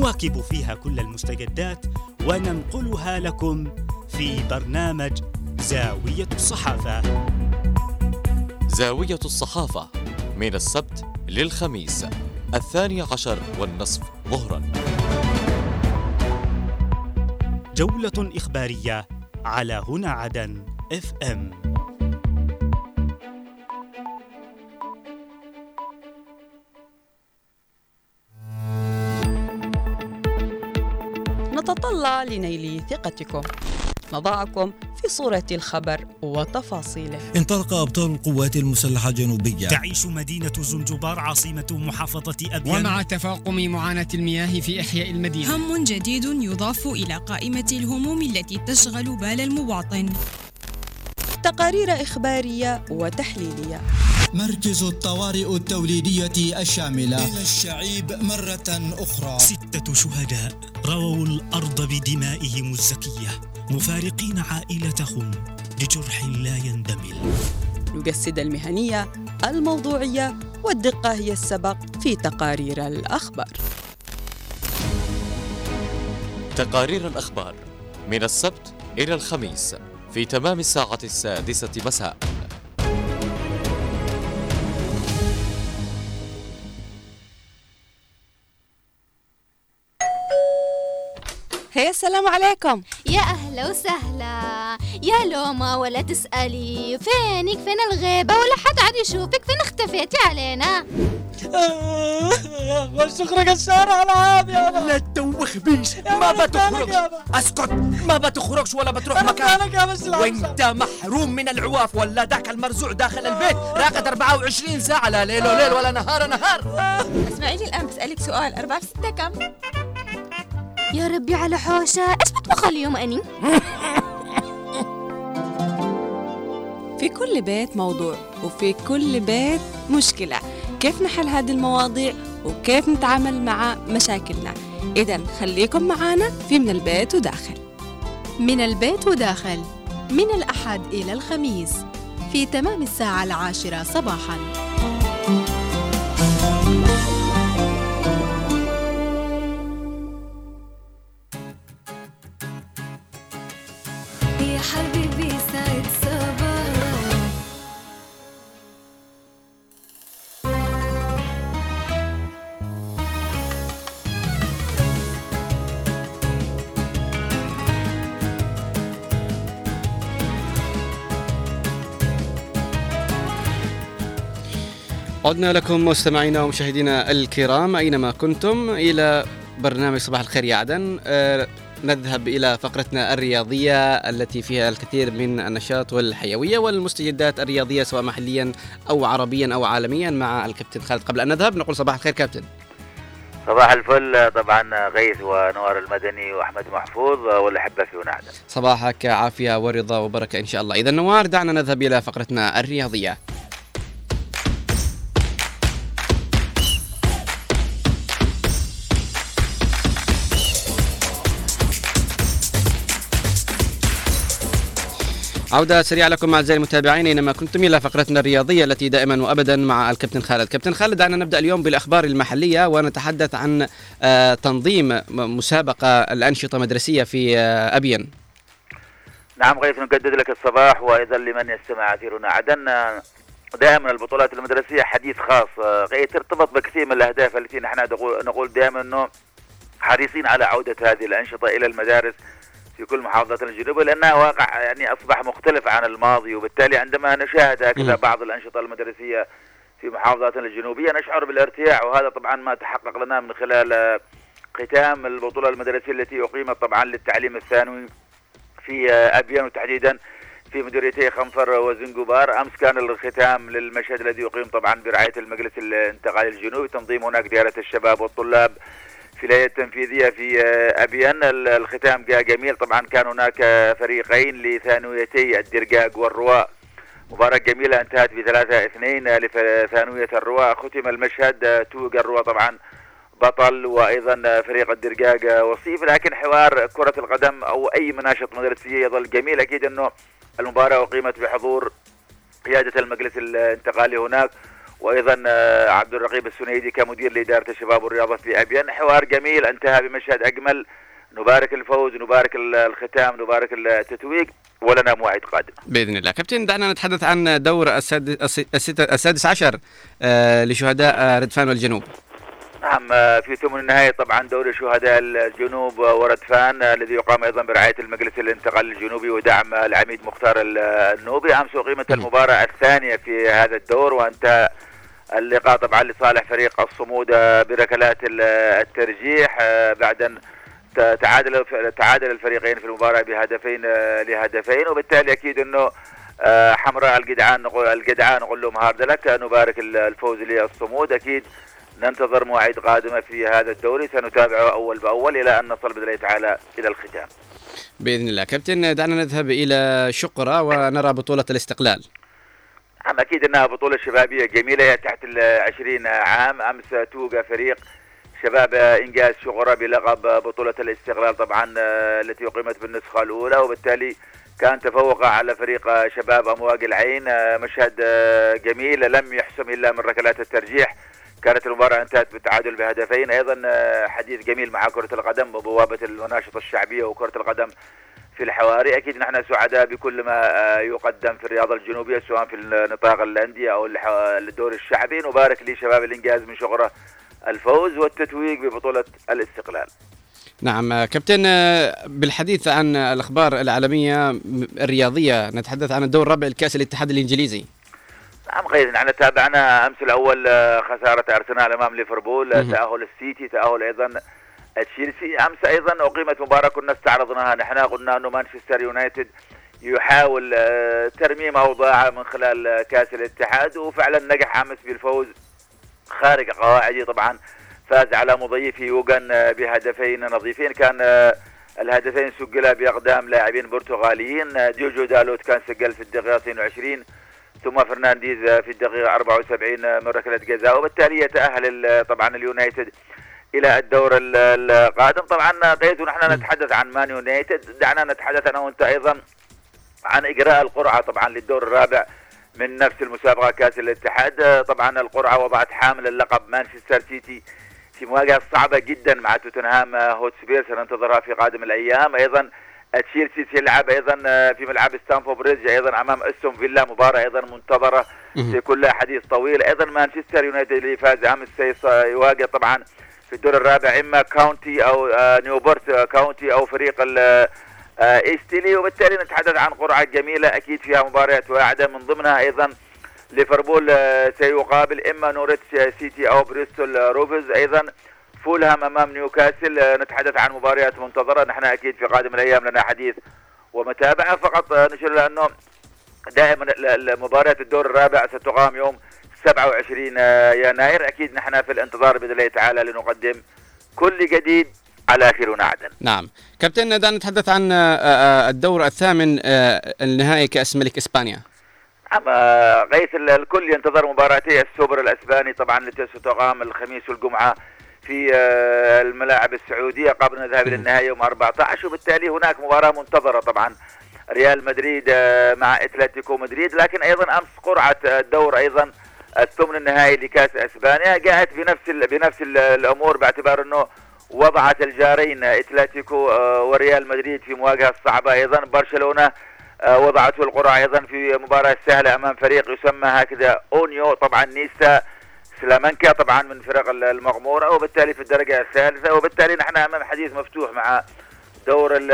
نواكب فيها كل المستجدات وننقلها لكم في برنامج زاوية الصحافة. زاوية الصحافة من السبت للخميس الثاني عشر والنصف ظهرا. جولة إخبارية على هنا عدن اف ام. نتطلع لنيل ثقتكم. نضعكم في صورة الخبر وتفاصيله. انطلق أبطال القوات المسلحة الجنوبية تعيش مدينة زنجبار عاصمة محافظة أبيان. ومع تفاقم معاناة المياه في إحياء المدينة. هم جديد يضاف إلى قائمة الهموم التي تشغل بال المواطن. تقارير إخبارية وتحليلية. مركز الطوارئ التوليدية الشاملة. إلى الشعيب مرة أخرى. ستة شهداء رووا الأرض بدمائهم الزكية مفارقين عائلتهم لجرح لا يندمل. نجسد المهنية الموضوعية والدقة هي السبق في تقارير الأخبار. تقارير الأخبار من السبت إلى الخميس في تمام الساعة السادسة مساء. هيا السلام عليكم. يا أهلا وسهلا. يا لوما ولا تسألي. فينك؟ فين الغيبة؟ ولا حد عاد يشوفك. فين اختفيتي علينا؟ والشغل الشارع العام يا لا تدوخ بيش ما بتخرج اسكت. ما بتخرجش ولا بتروح مكان. وانت محروم من العواف. ولا ذاك المرزوع داخل البيت. راقد 24 ساعة. لا ليل وليل ولا نهار نهار. اسمعيني الآن بسألك سؤال. أربعة في ستة كم؟ يا ربي على حوشة. إيش بطبخ اليوم أني؟ في كل بيت موضوع وفي كل بيت مشكلة. كيف نحل هذه المواضيع؟ وكيف نتعامل مع مشاكلنا؟ إذا خليكم معنا في من البيت وداخل. من البيت وداخل. من الأحد إلى الخميس. في تمام الساعة العاشرة صباحاً. عدنا لكم مستمعينا ومشاهدينا الكرام أينما كنتم. إلى برنامج صباح الخير يا عدن. آه، نذهب إلى فقرتنا الرياضية التي فيها الكثير من النشاط والحيوية والمستجدات الرياضية سواء محليا أو عربيا أو عالميا مع الكابتن خالد. قبل أن نذهب نقول صباح الخير كابتن. صباح الفل طبعا غيث ونوار المدني وأحمد محفوظ والاحبه في ونعدن صباحك عافية ورضا وبركة إن شاء الله. اذا نوار دعنا نذهب إلى فقرتنا الرياضية. عودة سريعة لكم أعزائي المتابعين. أينما كنتم إلى فقرتنا الرياضية التي دائما وأبدا مع الكابتن خالد. كابتن خالد دعنا نبدأ اليوم بالأخبار المحلية ونتحدث عن آه، تنظيم مسابقة الأنشطة المدرسية في آه، أبين نعم غيث نجدد لك الصباح واذا لمن يستمع أثيرنا. عدن دائما البطولات المدرسية حديث خاص. غيث ترتبط بكثير من الأهداف التي نحن نقول- دائما إنه حريصين على عودة هذه الأنشطة إلى المدارس. في كل محافظات الجنوب لأنها واقع يعني أصبح مختلف عن الماضي وبالتالي عندما نشاهد هكذا بعض الأنشطة المدرسية في محافظاتنا الجنوبية نشعر بالارتياح وهذا طبعا ما تحقق لنا من خلال ختام البطولة المدرسية التي أقيمت طبعا للتعليم الثانوي في أبيان وتحديدا في مديريتي خنفر وزنجبار. أمس كان الختام للمشهد الذي يقيم طبعا برعاية المجلس الانتقالي الجنوبي تنظيم هناك دائرة الشباب والطلاب في الهيئة التنفيذية في آه، أبيان. ال- الختام جاء جميل. طبعا كان هناك آه، فريقين لثانويتي الدرقاق والرواء. مباراة جميلة انتهت بثلاثة اثنين لثانوية الرواء. ختم المشهد آه، توج الرواء طبعا بطل وأيضا آه، فريق الدرقاق آه، وصيف. لكن حوار كرة القدم أو أي مناشط مدرسية يظل جميل. أكيد أنه المباراة أقيمت بحضور قيادة المجلس الانتقالي هناك. وأيضا آه، عبد الرقيب السنيدي كمدير لإدارة الشباب والرياضه في ابين حوار جميل انتهى بمشهد أجمل. نبارك الفوز نبارك ال- الختام نبارك التتويج ولنا موعد قادم بإذن الله. كابتن دعنا نتحدث عن دور السادس, السادس عشر آه، لشهداء آه، ردفان والجنوب. نعم في ثمن النهاية طبعا دوري شهداء الجنوب وردفان الذي يقام أيضا برعاية المجلس الانتقالي الجنوبي ودعم العميد مختار ال- النوبي. أمس أقيمت المباراة الثانية في هذا الدور وانتهى اللقاء طبعا لصالح فريق الصمود آه، بركلات ال- الترجيح آه، بعد أن تعادل تعادل الفريقين في المباراة بهدفين آه، لهدفين. وبالتالي أكيد أنه آه، حمراء الجدعان نقول الجدعان نقول لهم هارد لك نبارك ال- الفوز للصمود. أكيد ننتظر مواعيد قادمة في هذا الدوري. سنتابعه أول بأول إلى أن نصل بإذن الله تعالى إلى الختام. بإذن الله. كابتن دعنا نذهب إلى شقرة ونرى بطولة الاستقلال. نعم أكيد أنها بطولة شبابية جميلة هي تحت العشرين عام. أمس توقع فريق شباب إنجاز شقرة بلقب بطولة الاستقلال طبعا آه، التي أقيمت بالنسخة الأولى. وبالتالي كان تفوق على فريق شباب أمواج العين آه، مشهد آه، جميل. لم يحسم إلا من ركلات الترجيح. كانت المباراة انتهت بالتعادل بهدفين. أيضا آه، حديث جميل مع كرة القدم وبوابة المناشطة الشعبية وكرة القدم في الحواري. أكيد نحن سعداء بكل ما آه، يقدم في الرياضة الجنوبية سواء في نطاق الأندية أو الح- الدوري الشعبي. نبارك لشباب الإنجاز من شقره الفوز والتتويج ببطولة الاستقلال. نعم آه، كابتن آه، بالحديث عن الأخبار العالمية م- الرياضية نتحدث عن الدور الرابع لكاس الاتحاد الإنجليزي. نعم قيد نحن تابعنا أمس الأول آه، خسارة أرسنال أمام ليفربول. تأهل السيتي تأهل أيضا تشيلسي أمس أيضا أقيمت مباراة كنا استعرضناها. نحن قلنا أنه مانشستر يونايتد يحاول آه، ترميم اوضاعه من خلال كأس الاتحاد وفعلا نجح أمس بالفوز خارج قواعده طبعا فاز على مضيفه ويغان آه، بهدفين نظيفين. كان آه، الهدفين سجلا بأقدام لاعبين برتغاليين. ديوجو دالوت كان سجل في الدقيقة 22 ثم فرنانديز في الدقيقة 74 من ركلة جزاء. وبالتالي يتأهل ال- طبعا اليونايتد إلى الدور ال- القادم طبعا قيد ونحن نتحدث عن مان يونايتد دعنا نتحدث أنا وأنت أيضا عن إجراء القرعة طبعا للدور الرابع من نفس المسابقة كأس الاتحاد. طبعا القرعة وضعت حامل اللقب مانشستر سيتي في مواجهة صعبة جدا مع توتنهام هوتسبير سننتظرها في قادم الأيام. أيضا تشيلسي سيلعب أيضا في ملعب ستانفورد بريدج أيضا أمام أستون فيلا. مباراة أيضا منتظرة سيكون لها حديث طويل. أيضا مانشستر يونايتد اللي فاز امس سيص- يواجه طبعا في الدور الرابع إما كاونتي أو آه، نيوبورت كاونتي أو فريق آه، إيستلي وبالتالي نتحدث عن قرعة جميلة أكيد فيها مباريات واعدة من ضمنها أيضا ليفربول آه، سيقابل إما نوريتش سيتي أو بريستول روفرز أيضا فولهام أمام نيوكاسل. نتحدث عن مباريات منتظرة. نحن أكيد في قادم الأيام لنا حديث ومتابعة. فقط نشير لأنه دائما مباريات الدور الرابع ستقام يوم 27 آه، يناير أكيد نحن في الانتظار بإذن الله تعالى لنقدم كل جديد على خير عدن. نعم. كابتن دعنا نتحدث عن آه، آه، الدور الثامن النهائي كأس ملك إسبانيا. أما غيث ال- الكل ينتظر مباراتي السوبر الأسباني طبعا التي ستقام الخميس والجمعة في الملاعب السعودية قبل الذهاب إلى النهائي يوم 14 وبالتالي هناك مباراة منتظرة طبعا. ريال مدريد مع أتلتيكو مدريد. لكن أيضا أمس قرعة الدور أيضا الثمن النهائي لكأس إسبانيا. جاءت بنفس بنفس ال الأمور باعتبار أنه وضعت الجارين إتلتيكو آه، وريال مدريد في مواجهة صعبة. أيضا برشلونة آه، وضعته القرعه أيضا في مباراة سهلة أمام فريق يسمى هكذا أونيو طبعا نيستا سلامانكا طبعا من فرق ال- المغمورة وبالتالي في الدرجة الثالثة. وبالتالي نحن أمام حديث مفتوح مع دور ال-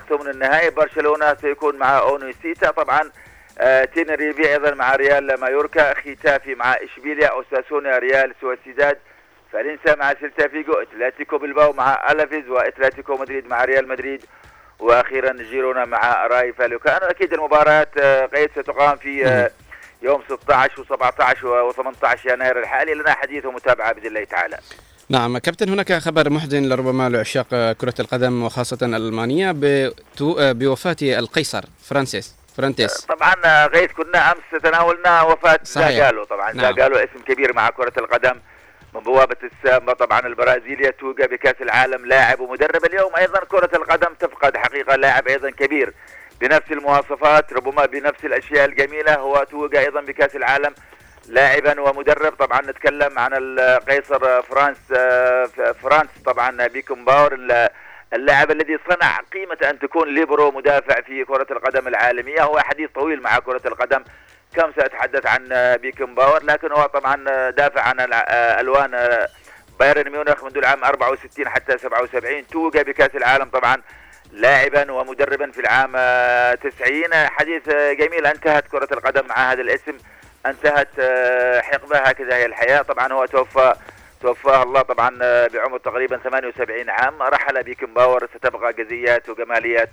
الثمن النهائي. برشلونة سيكون مع أونيونيستا. طبعا آه، تينريفي أيضا مع ريال مايوركا ختافي مع إشبيليا أوساسونا ريال سوسيداد فالنسيا مع سيلتا فيغو اتلتيكو بلباو مع ألافيز واتلتيكو مدريد مع ريال مدريد وأخيرا جيرونا مع رايو فاليكانو أكيد المباراة آه، قيد ستقام في آه، يوم 16 و17 و18 يناير الحالي. لنا حديث ومتابعة بإذن الله تعالى. نعم كابتن هناك خبر محزن لربما لعشاق كرة القدم وخاصة الألمانية بوفاة القيصر فرانتس. فرانتس طبعا غيث كنا أمس تناولنا وفاة. زاغالو طبعا نعم. زاغالو اسم كبير مع كرة القدم من بوابة السامبا. طبعا البرازيلية توجا بكأس العالم لاعب ومدرب. اليوم أيضا كرة القدم تفقد حقيقة لاعب أيضا كبير بنفس المواصفات ربما بنفس الأشياء الجميلة. هو توجا أيضا بكأس العالم لاعبا ومدرب. طبعا نتكلم عن القيصر فرانس فرانس. طبعا بيكنباور اللاعب الذي صنع قيمة أن تكون ليبرو مدافع في كرة القدم العالمية. هو حديث طويل مع كرة القدم. كم سأتحدث عن بيكنباور؟ لكن هو طبعا دافع عن ألوان بايرن ميونخ منذ العام 64 حتى 77 توج بكأس العالم طبعا لاعبا ومدربا في العام 90 حديث جميل. انتهت كرة القدم مع هذا الاسم. انتهت حقبة. هكذا هي الحياة. طبعا هو توفى توفاه الله طبعا بعمر تقريبا 78 عام. رحل بيكن باور ستبقى جزيات وجماليات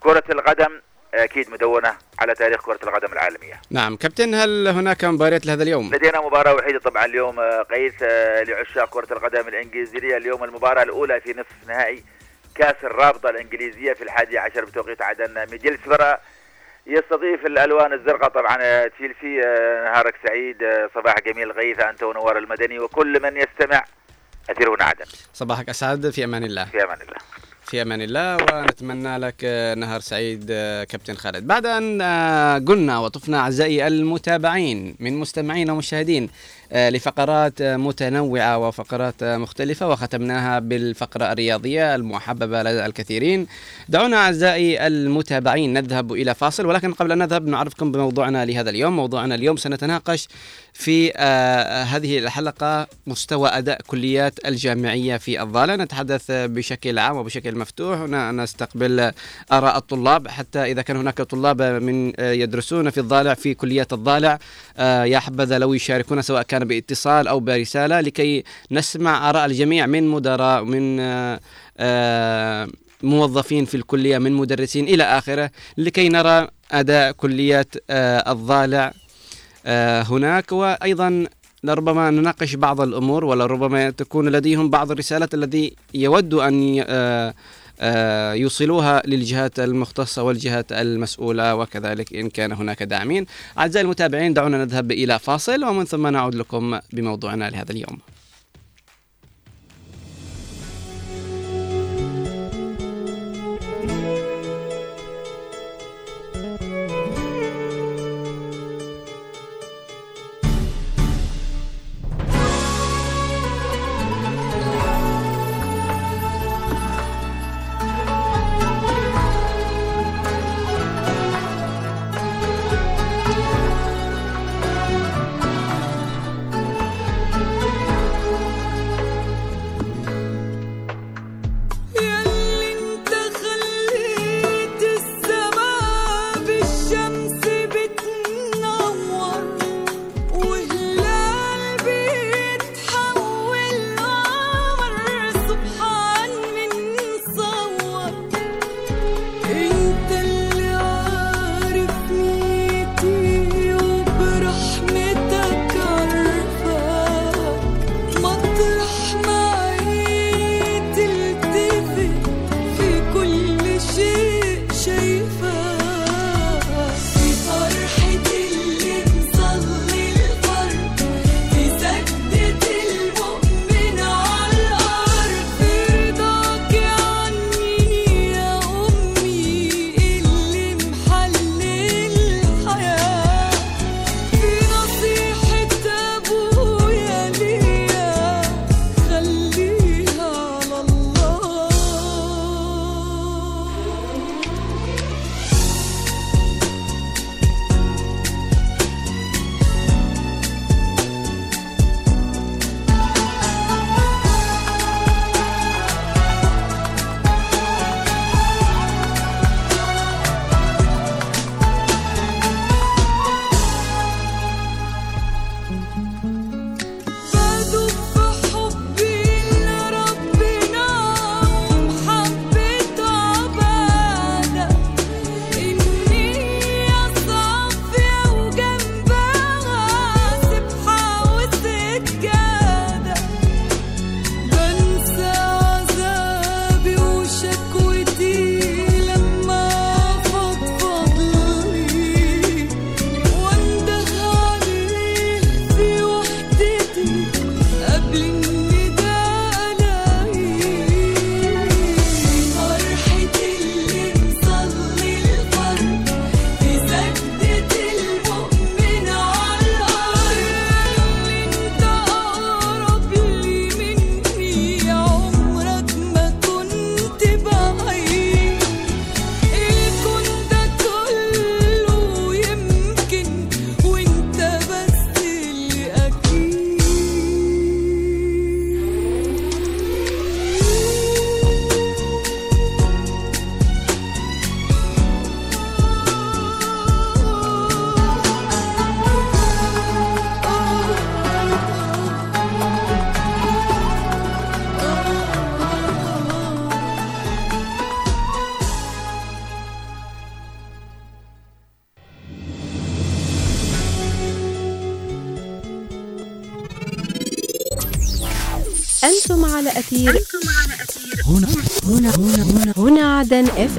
كرة القدم أكيد مدونة على تاريخ كرة القدم العالمية. نعم كابتن هل هناك مباريات لهذا اليوم؟ لدينا مباراة وحيدة طبعا اليوم آه، قيس آه، لعشاق كرة القدم الإنجليزية. اليوم المباراة الأولى في نصف نهائي كأس الرابطة الإنجليزية في الحادي عشر بتوقيت عدن ميدلسبرا يستضيف الألوان الزرقاء طبعا آه، تشيلسي آه، نهارك سعيد آه، صباح جميل غيث أنت ونوار المدني وكل من يستمع. أثيرنا عدن. صباحك أسعد في أمان الله. في أمان الله. في أمان الله ونتمنى لك نهار سعيد كابتن خالد. بعد أن قلنا وطفنا أعزائي المتابعين من مستمعين ومشاهدين لفقرات آه، متنوعة وفقرات آه، مختلفة وختمناها بالفقرة الرياضية المحببة لدى الكثيرين. دعونا أعزائي المتابعين نذهب إلى فاصل ولكن قبل أن نذهب نعرفكم بموضوعنا لهذا اليوم. موضوعنا اليوم سنتناقش في آه، هذه الحلقة مستوى أداء كليات الجامعية في الضاله نتحدث بشكل عام وبشكل مفتوح. هنا نستقبل آراء الطلاب. حتى إذا كان هناك طلاب من آه، يدرسون في الضالع في كليات الضالع يا حبذا لو يشاركونا سواء كان باتصال أو برسالة لكي نسمع آراء الجميع من مدراء من آه، آه، موظفين في الكلية من مدرسين إلى آخره لكي نرى أداء كليات آه، الضالع هناك. وأيضا لربما نناقش بعض الأمور ولربما تكون لديهم بعض الرسالات الذي يود آه، يوصلوها للجهات المختصة والجهات المسؤولة وكذلك إن كان هناك داعمين. أعزائي المتابعين دعونا نذهب إلى فاصل ومن ثم نعود لكم بموضوعنا لهذا اليوم.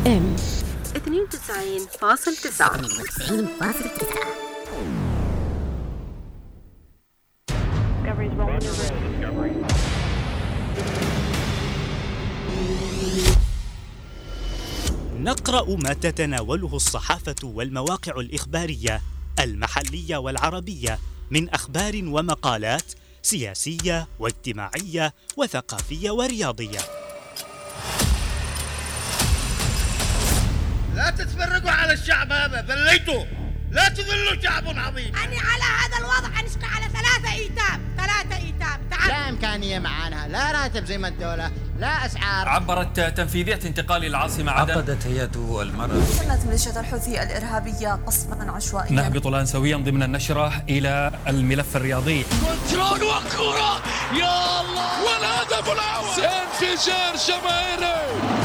ام 92.9 نقرأ ما تتناوله الصحافة والمواقع الإخبارية المحلية والعربية من أخبار ومقالات سياسية واجتماعية وثقافية ورياضية. على الشعب هذا ذليتوا لا تذلوا شعب عظيم. أنا على هذا الوضع أنشقى على ثلاثة إيتام ثلاثة إيتام. تعال. لا إمكانية معانا لا راتب زي ما الدولة لا أسعار. عبرت تنفيذية انتقال العاصمة عدن. عقدت هيئته المرأة. شنت ميليشيا الحوثي الإرهابية قصفا عشوائيا. نهبط الآن سويا ضمن النشرة إلى الملف الرياضي. كنترول وكرة يا الله! والهدف الأول! انفجار جماهيري!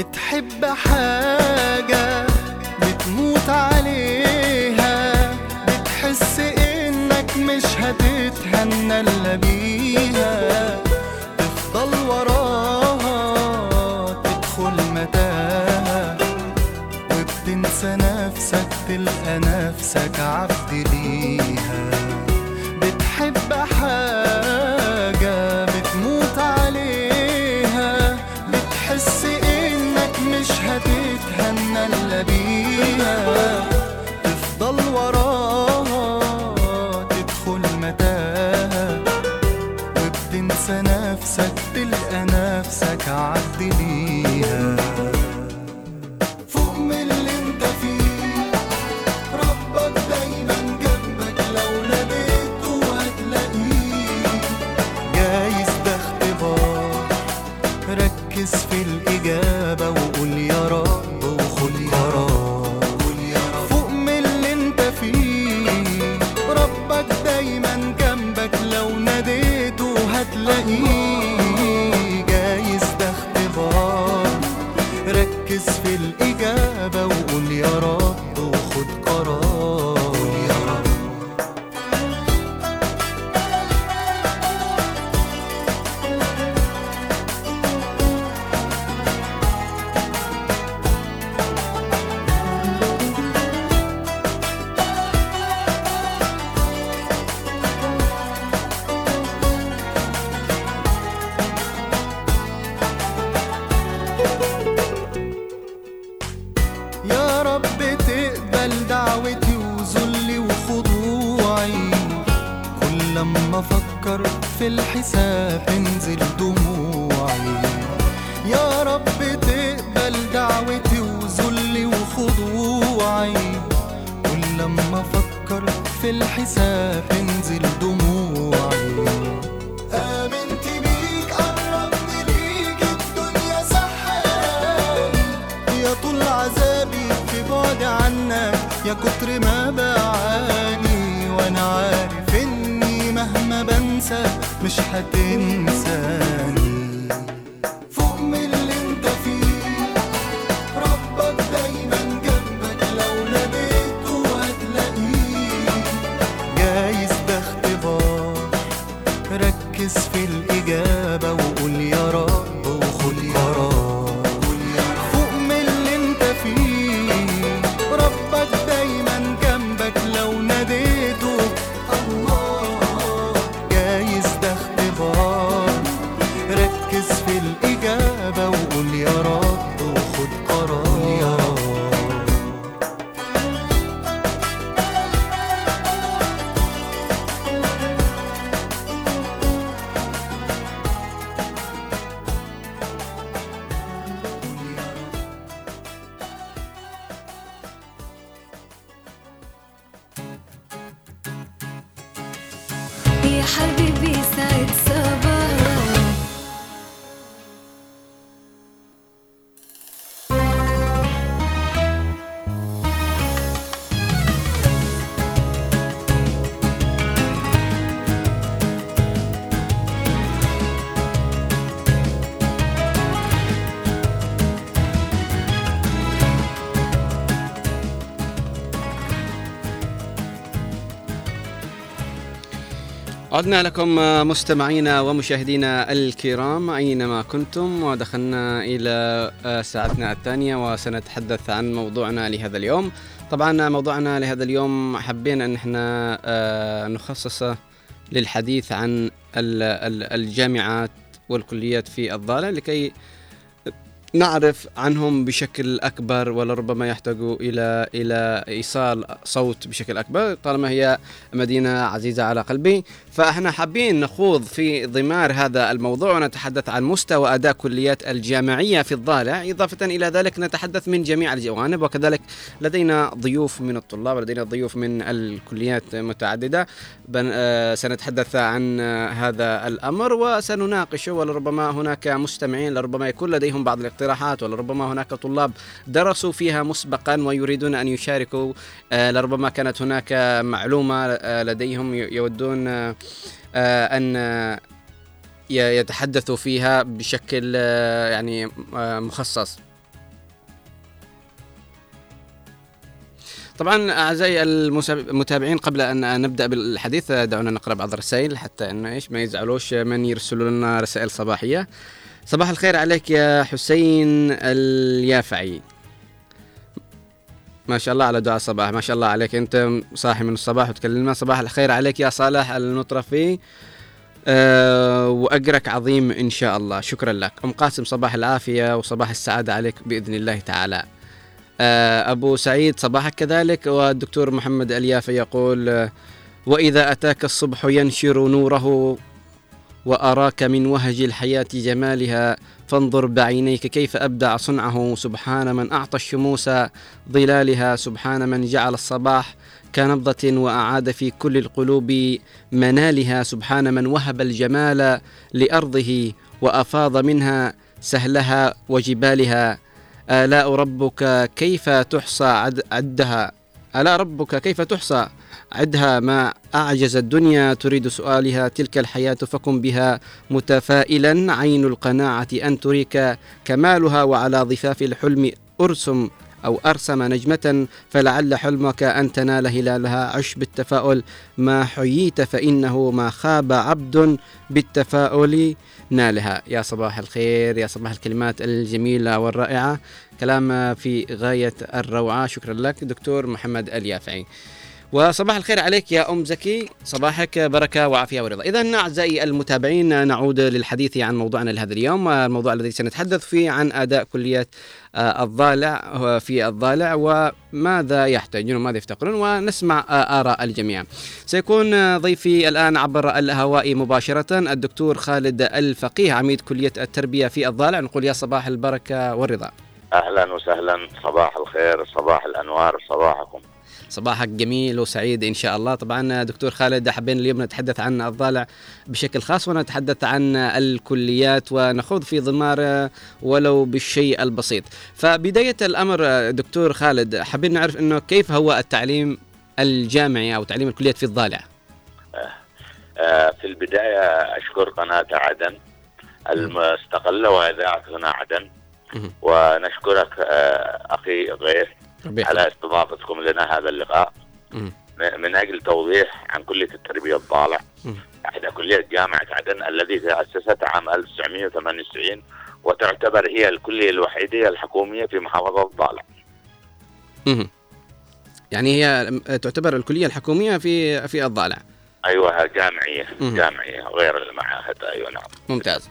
بتحب حاجة بتموت عليها بتحس إنك مش هتتهنى إلا بيها. تفضل وراها تدخل متاهة وبتنسى نفسك تلقى نفسك عبد ليها. عدنا لكم مستمعينا ومشاهدينا الكرام أينما كنتم ودخلنا آه، ساعتنا الثانية وسنتحدث عن موضوعنا لهذا اليوم. طبعا موضوعنا لهذا اليوم حبينا أن إحنا آه، نخصصه للحديث عن ال- ال- الجامعات والكليات في الضالع لكي نعرف عنهم بشكل أكبر ولربما يحتاجوا إلى إلى إيصال صوت بشكل أكبر طالما هي مدينة عزيزة على قلبي. فإحنا حابين نخوض في ضمار هذا الموضوع ونتحدث عن مستوى أداء كليات الجامعية في الضالع. إضافة إلى ذلك نتحدث من جميع الجوانب وكذلك لدينا ضيوف من الطلاب ولدينا ضيوف من الكليات متعددة. بن- آه، سنتحدث عن هذا الأمر وسنناقشه ولربما هناك مستمعين لربما يكون لديهم بعض الاقتراحات ولربما هناك طلاب درسوا فيها مسبقا ويريدون أن يشاركوا آه، لربما كانت هناك معلومة آه، لديهم يودون آه، أن آه، يتحدثوا فيها بشكل يعني مخصص. طبعا أعزائي المتابعين قبل أن نبدأ بالحديث دعونا نقرأ بعض الرسائل حتى إنه إيش ما يزعلوش من يرسلوا لنا رسائل صباحية. صباح الخير عليك يا حسين اليافعي. ما شاء الله على دعاء الصباح. ما شاء الله عليك. أنت صاحي من الصباح وتكلمنا. صباح الخير عليك يا صالح المطرفي. أه وأجرك عظيم إن شاء الله. شكرا لك. أم قاسم صباح العافية وصباح السعادة عليك بإذن الله تعالى. آه، أبو سعيد صباحك كذلك. والدكتور محمد اليافي يقول وإذا أتاك الصبح ينشر نوره وأراك من وهج الحياة جمالها. فانظر بعينيك كيف أبدع صنعه. سبحان من أعطى الشموس ظلالها. سبحان من جعل الصباح كنبضة وأعاد في كل القلوب منالها. سبحان من وهب الجمال لأرضه وأفاض منها سهلها وجبالها. آلاء ربك كيف تحصى عد عدها. ألا ربك كيف تحصى؟ عدها ما أعجز الدنيا تريد سؤالها تلك الحياة فكن بها متفائلا. عين القناعة أن تريك كمالها وعلى ضفاف الحلم أرسم أو أرسم نجمة فلعل حلمك أن تنال هلالها. عش بالتفاؤل ما حييت فإنه ما خاب عبد بالتفاؤل. نالها. يا صباح الخير يا صباح الكلمات الجميلة والرائعة. كلام في غاية الروعة. شكرا لك دكتور محمد اليافعي. وصباح الخير عليك يا أم زكي. صباحك بركة وعافية ورضا. إذا أعزائي المتابعين نعود للحديث عن موضوعنا لهذا اليوم. الموضوع الذي سنتحدث فيه عن أداء كلية آه، الضالع آه، في الضالع وماذا يحتاجون وماذا يفتقرون ونسمع آه، آراء الجميع. سيكون ضيفي الآن عبر الهواء مباشرة الدكتور خالد الفقيه عميد كلية التربية في الضالع. نقول يا صباح البركة والرضا. أهلا وسهلا. صباح الخير صباح الأنوار صباحكم صباحك جميل وسعيد إن شاء الله. طبعا دكتور خالد حابين اليوم نتحدث عن الضالع بشكل خاص ونتحدث عن الكليات ونخوض في ضمار ولو بالشيء البسيط. فبداية الأمر دكتور خالد حابين نعرف إنه كيف هو التعليم الجامعي أو تعليم الكليات في الضالع؟ آه، في البداية أشكر قناة عدن المستقلة واذاعه هنا عدن ونشكرك آه، أخي غيث ربي على استضافتكم لنا هذا اللقاء. م- من أجل توضيح عن كلية التربية الضالع. احدى كلية جامعة عدن التي تأسست عام 1998 وتعتبر هي الكلية الوحيده الحكومية في محافظة الضالع. يعني هي تعتبر الكلية الحكومية في في الضالع أيوه جامعية. مم. جامعية غير المعاهد. أيوه نعم. ممتاز.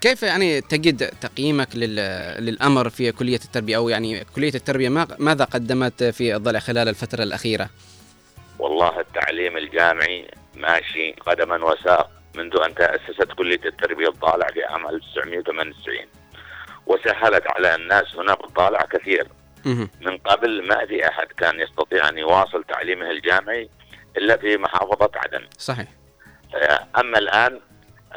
كيف يعني تجد تقييمك لل- للأمر في كلية التربية أو يعني كلية التربية ما- ماذا قدمت في الضلع خلال الفترة الأخيرة؟ والله التعليم الجامعي ماشي قدما وساق منذ أن تأسست كلية التربية الضالع في عام 1998 وسهلت على الناس هنا بالضالع كثير. من قبل ما في أحد كان يستطيع أن يواصل تعليمه الجامعي إلا في محافظة عدن صحيح آه، أما الآن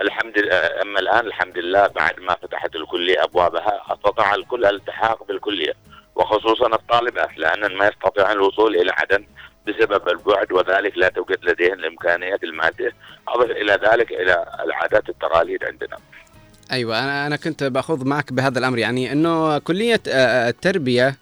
الحمد لله. أما الآن الحمد لله بعد ما فتحت الكلية أبوابها استطاع الكل الالتحاق بالكلية وخصوصا الطالبات لأن ما يستطيعون الوصول إلى عدن بسبب البعد وذلك لا توجد لديهم الإمكانيات المادية أضف إلى ذلك إلى العادات التقاليد عندنا. أيوه أنا أنا كنت بأخذ معك بهذا الأمر يعني إنه كلية آه، التربية آه،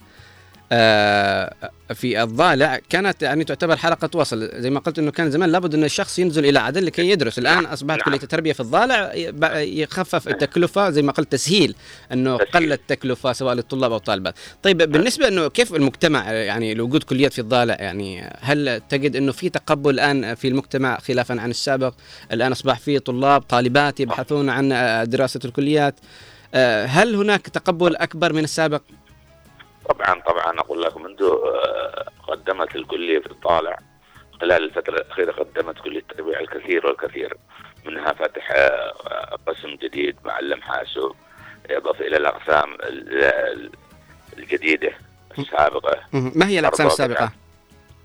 في الضالع كانت يعني تعتبر حلقة وصل. زي ما قلت إنه كان زمان لابد ان الشخص ينزل إلى عدن لكي يدرس. الآن أصبحت كلية التربية في الضالع يخفف التكلفة زي ما قلت تسهيل إنه قل التكلفة سواء للطلاب أو الطالبات. طيب بالنسبة إنه كيف المجتمع يعني لوجود كليات في الضالع يعني هل تجد إنه في تقبل الآن في المجتمع خلافا عن السابق؟ الآن أصبح في طلاب طالبات يبحثون عن آه، دراسة الكليات. آه، هل هناك تقبل أكبر من السابق؟ طبعا طبعا أقول لك منذ آه، قدمت الكلية في الطالع خلال الفترة الأخيرة قدمت كلية التربية الكثير والكثير منها فتح آه، قسم جديد معلم حاسوب إضافة إلى الأقسام ال- ال- الجديدة السابقة. ما هي الأقسام أربعة السابقة؟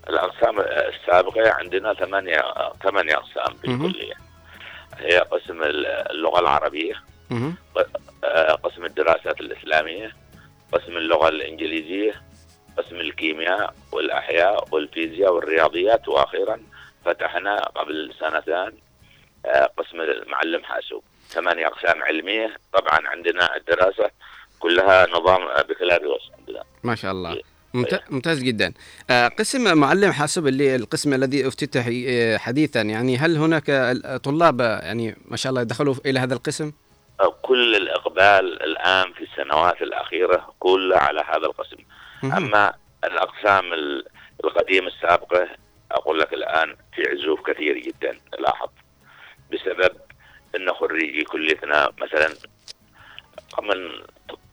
الأقسام السابقة عندنا ثمانية ثمانية أقسام في. الكلية هي قسم اللغة العربية. آه، قسم الدراسات الإسلامية قسم اللغة الإنجليزية قسم الكيمياء والأحياء والفيزياء والرياضيات وأخيرا فتحنا قبل سنتين آه، قسم المعلم حاسوب. ثمانية أقسام علمية طبعا عندنا الدراسة كلها نظام آه، بكالوريوس عندنا ما شاء الله. ممت- ممتاز جدا. آه، قسم معلم حاسوب اللي القسم الذي افتتح حديثا يعني هل هناك طلاب يعني ما شاء الله دخلوا إلى هذا القسم؟ كل الإقبال الآن في السنوات الأخيرة كلها على هذا القسم. أما الأقسام ال- القديمة السابقة أقول لك الآن في عزوف كثير جدا لاحظ. بسبب أن خريجي كليتنا مثلا من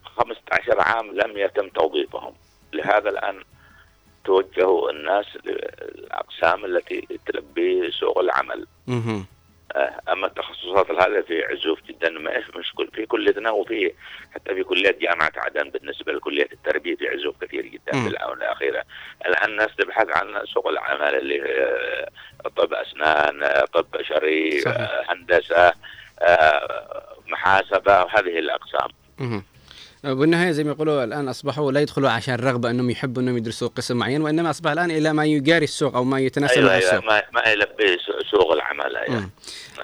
15 عام لم يتم توظيفهم. لهذا الآن توجهوا الناس للأقسام التي تلبي سوق العمل. أما التخصصات هذه في عزوف جدا ما مش كل في كليتنا وفي حتى في كليات جامعة عدن بالنسبة لكلية التربية في عزوف كثير جدا. في الاونه الأخيرة الآن الناس تبحث عن سوق العمل اللي آه، طب أسنان آه، طب بشري. آه، هندسة محاسبة هذه الأقسام مهم. بالنهاية زي ما يقولوا الآن أصبحوا لا يدخلوا عشان رغبه أنهم يحبوا أنهم يدرسوا قسم معين وإنما أصبح الآن إلى ما يجاري السوق أو ما يتناسب أيوه مع أيوه السوق ما, ما يلبي سو- سوق العمل.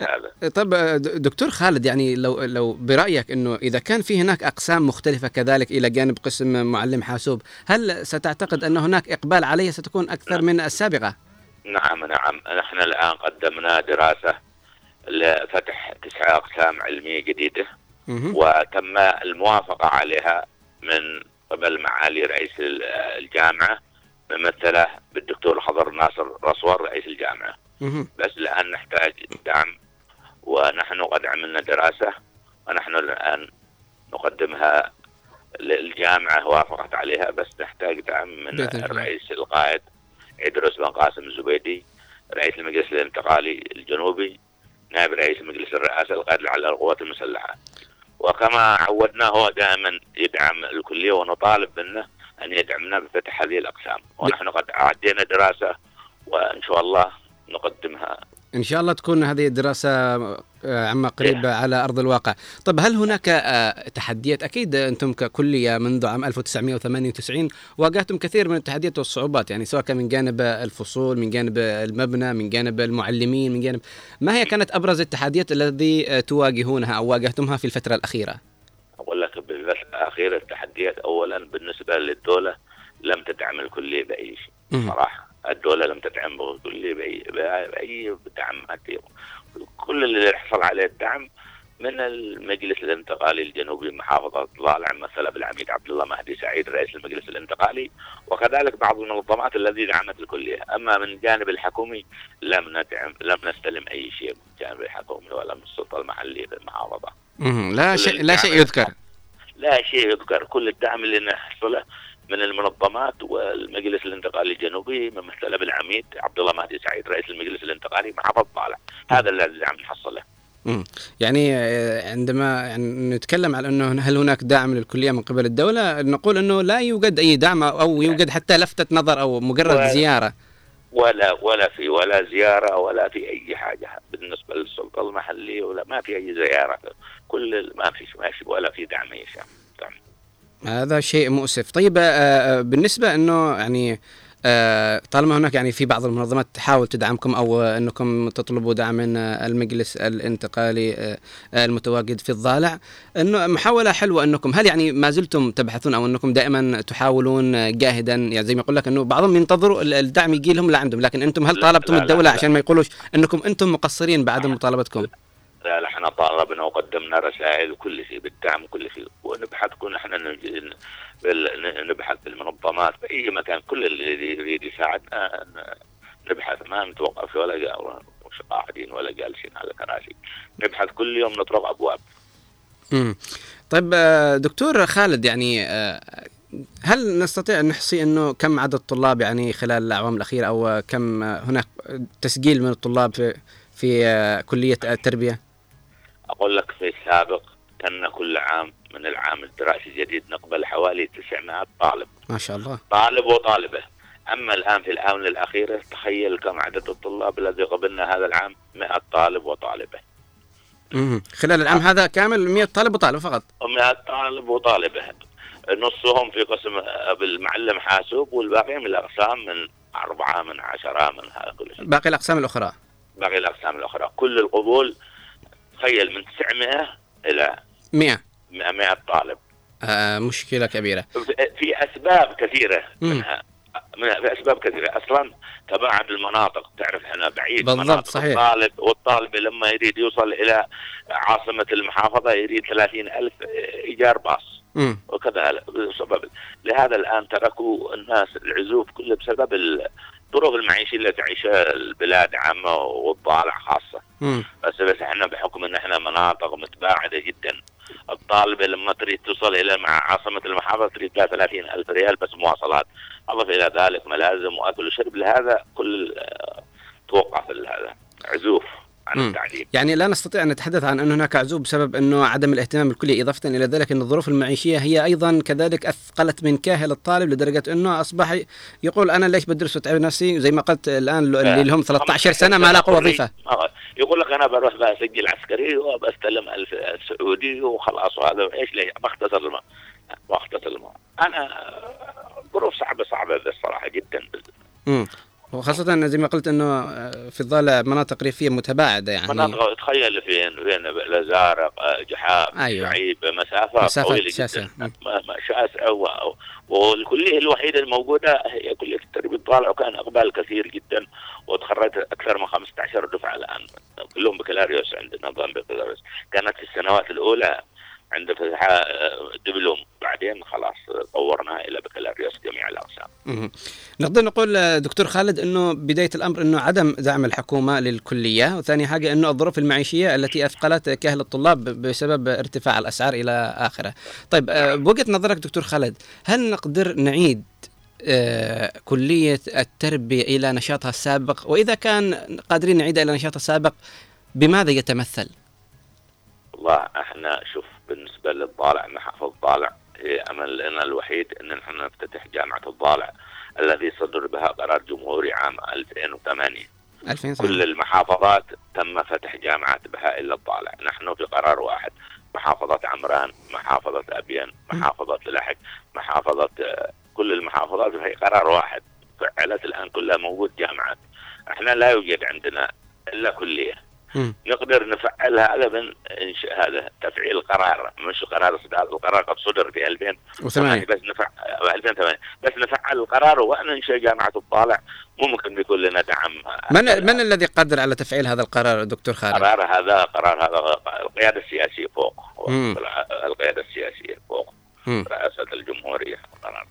هذا طب د- دكتور خالد يعني لو لو برأيك إنه إذا كان في هناك أقسام مختلفة كذلك إلى جانب قسم معلم حاسوب هل ستعتقد أن هناك إقبال عليها ستكون أكثر من السابقة نعم نعم نحن الآن قدمنا دراسة لفتح تسعة أقسام علمية جديدة مهم. وتم الموافقة عليها من قبل معالي رئيس ال- الجامعة ممثلة بالدكتور خضر ناصر رسول رئيس الجامعة. بس الآن نحتاج دعم ونحن قد عملنا دراسة ونحن الآن نقدمها للجامعة وافقت عليها بس نحتاج دعم من. الرئيس القائد عدروس بن قاسم الزبيدي رئيس المجلس الانتقالي الجنوبي نائب رئيس مجلس الرئاسة القائد على القوات المسلحة وكما عودناه هو دائما يدعم الكلية ونطالب منه أن يدعمنا بفتح هذه الأقسام. ونحن قد أعدينا دراسة وإن شاء الله نقدمها. إن شاء الله تكون هذه الدراسة آه، عما قريب على أرض الواقع. طب هل هناك آه، تحديات؟ أكيد أنتم ككلية منذ عام 1998 واجهتم كثير من التحديات والصعوبات يعني سواء كان من جانب الفصول من جانب المبنى من جانب المعلمين من جانب ما هي كانت أبرز التحديات الذي آه، تواجهونها أو واجهتمها في الفترة الأخيرة؟ أقول لك بالفترة الأخيرة التحديات أولا بالنسبة للدولة لم تدعم الكلية بأي شيء مهم. الدولة لم تدعم الكلية بأي, بأي دعم كل اللي حصل عليه الدعم من المجلس الانتقالي الجنوبي محافظة ضالع مثلا بالعميد عبد الله مهدي سعيد رئيس المجلس الانتقالي. وكذلك بعض المنظمات التي دعمت الكلية. أما من الجانب الحكومي لم ندعم لم نستلم أي شيء من الجانب الحكومي ولا من السلطة المحلية في المحافظة. مهم. لا كل شيء لا شيء يذكر. لا شيء يذكر. كل الدعم اللي نحصله من المنظمات والمجلس الانتقالي الجنوبي ممثله بالعميد عبد الله مهدي سعيد رئيس المجلس الانتقالي محافظ طالع هذا الذي عم نحصله مم. يعني آه، عندما يعني نتكلم على أنه هل هناك دعم للكلية من قبل الدولة نقول أنه لا يوجد أي دعم أو يوجد حتى لفتة نظر أو مجرد زيارة. ولا ولا في ولا زيارة ولا في أي حاجة. بالنسبة للسلطة المحلية ولا ما في أي زيارة. كل ما في ماشي ولا في دعم اي شيء. هذا شيء مؤسف. طيب آه، آه، بالنسبة أنه يعني آه، طالما هناك يعني في بعض المنظمات تحاول تدعمكم أو إنكم تطلبوا دعم من المجلس الانتقالي المتواجد في الضالع إنه محاولة حلوة إنكم. هل يعني ما زلتم تبحثون أو إنكم دائما تحاولون جاهدا؟ يعني زي ما يقول لك إنه بعضهم ينتظروا ال- الدعم يجي لهم لعندهم لكن أنتم هل طالبتم لا، لا، الدولة لا. عشان ما يقولوش إنكم أنتم مقصرين بعدم مطالبتكم؟ لا إحنا طالبنا وقدمنا رسائل وكل شيء بالدعم وكل شيء. ونبحث كنا إحنا نبحث بالمنظمات باي مكان. كل اللي يريد يساعدنا ن- نبحث. ما نتوقف ولا قاعدين ولا جالسين على كراسي. نبحث كل يوم نطرق أبواب. مم. طيب آه، دكتور خالد يعني آه، هل نستطيع أن نحصي أنه كم عدد الطلاب يعني خلال الأعوام الأخيرة أو آه، كم آه، هناك تسجيل من الطلاب في في آه، كلية التربية؟ أقول لك في السابق كنا كل عام من العام الدراسي الجديد نقبل حوالي 900 طالب. ما شاء الله. طالب وطالبة. أما الآن في الآونة الأخيرة تخيل كم عدد الطلاب الذي قبلنا هذا العام 100 طالب وطالبة. مم. خلال العام هذا كامل 100 طالب وطالب فقط؟ 100 طالب وطالبة. نصهم في قسم بالمعلم حاسوب والباقي من الأقسام من أربعة من عشرة من هذا كل شيء. باقي الأقسام الأخرى. باقي الأقسام الأخرى. كل القبول تخيل من 900 إلى 100 100 طالب. آه مشكلة كبيرة. في أسباب كثيرة. منها. من في أسباب كثيرة. أصلا تباعد المناطق تعرف إحنا بعيد بالضبط، صحيح. الطالب والطالب لما يريد يوصل إلى عاصمة المحافظة يريد 30 ألف إيجار باص. مم. وكذا بسبب. لهذا الآن تركوا الناس العزوف كله بسبب الظروف المعيشيه اللي تعيشها البلاد عامة والضالع خاصة. بس بس إحنا بحكم إن إحنا مناطق متباعدة جدا الطالبه لما تريد توصل إلى مع عاصمة المحافظة تريد لها 30 ألف ريال بس مواصلات. أضف إلى ذلك ملازم وأكل وشرب. لهذا كل آه، توقف هذا عزوف. عن. التعليم. يعني لا نستطيع أن نتحدث عن ان هناك عزوب بسبب أنه عدم الاهتمام الكلي إضافة إلى ذلك أن الظروف المعيشية هي أيضا كذلك أثقلت من كاهل الطالب لدرجة أنه أصبح يقول أنا ليش بدرس واتعب نفسي؟ زي ما قلت الآن اللي لهم 13 سنة ما لاقوا وظيفة. آه، يقول لك أنا بروح بسجل عسكري وبستلم الف سعودي وخلاص وهذا إيش ليش بختصر الماء. بختصر الماء. أنا ظروف صعبه صعبة الصراحة جدا. وخاصة زي ما قلت إنه آه، في الضالع مناطق ريفية متباعدة يعني مناطق تخيل فين فين الازارق آه، جحافل أيوة. شعيب مسافات طويلة شاسعة. جدا مم. ما- ما- شاسعه و- والكلية الوحيدة الموجودة هي كلية التربية الطالع وكان إقبال كثير جدا وتخرجت أكثر من 15 دفعة الآن كلهم بكالوريوس عندنا نظام بكالوريوس كانت في السنوات الأولى عند فتح آه، دبلوم بعدين خلاص طورناها إلى بكالوريوس جميع الأقسام مم. نقدر نقول آه، دكتور خالد إنه بداية الأمر إنه عدم دعم الحكومة للكلية وثاني حاجة إنه الظروف المعيشية التي أثقلت كأهل الطلاب بسبب ارتفاع الأسعار إلى آخره. طيب آه، بوجهة نظرك دكتور خالد هل نقدر نعيد آه، كلية التربية إلى نشاطها السابق وإذا كان قادرين نعيدها إلى نشاطها السابق بماذا يتمثل؟ والله إحنا شوف بالنسبة للضالع الضالع. هي أمل لنا الوحيد إن نحن نفتتح جامعة الضالع الذي صدر بها قرار جمهوري عام 2008 2008 كل المحافظات تم فتح جامعات بها إلا الضالع. نحن في قرار واحد محافظة عمران محافظة أبين محافظة لحج محافظة آه، كل المحافظات في قرار واحد. فعلت الآن كلها موجود جامعات. إحنا لا يوجد عندنا إلا كلية. نقدر نفعل هذا من إنشاء هذا تفعيل قرار مش قرار صدر القرار قد صدر في 2000 وثمانية. بس نفع 2008 بس نفعل القرار وننشئ جامعة الطالع ممكن بيكون لنا دعم من من الذي قادر على تفعيل هذا القرار دكتور خالد؟ قرار هذا قرار هذا القيادة السياسية فوق مم. القيادة السياسية فوق مم. رئاسة الجمهورية قرار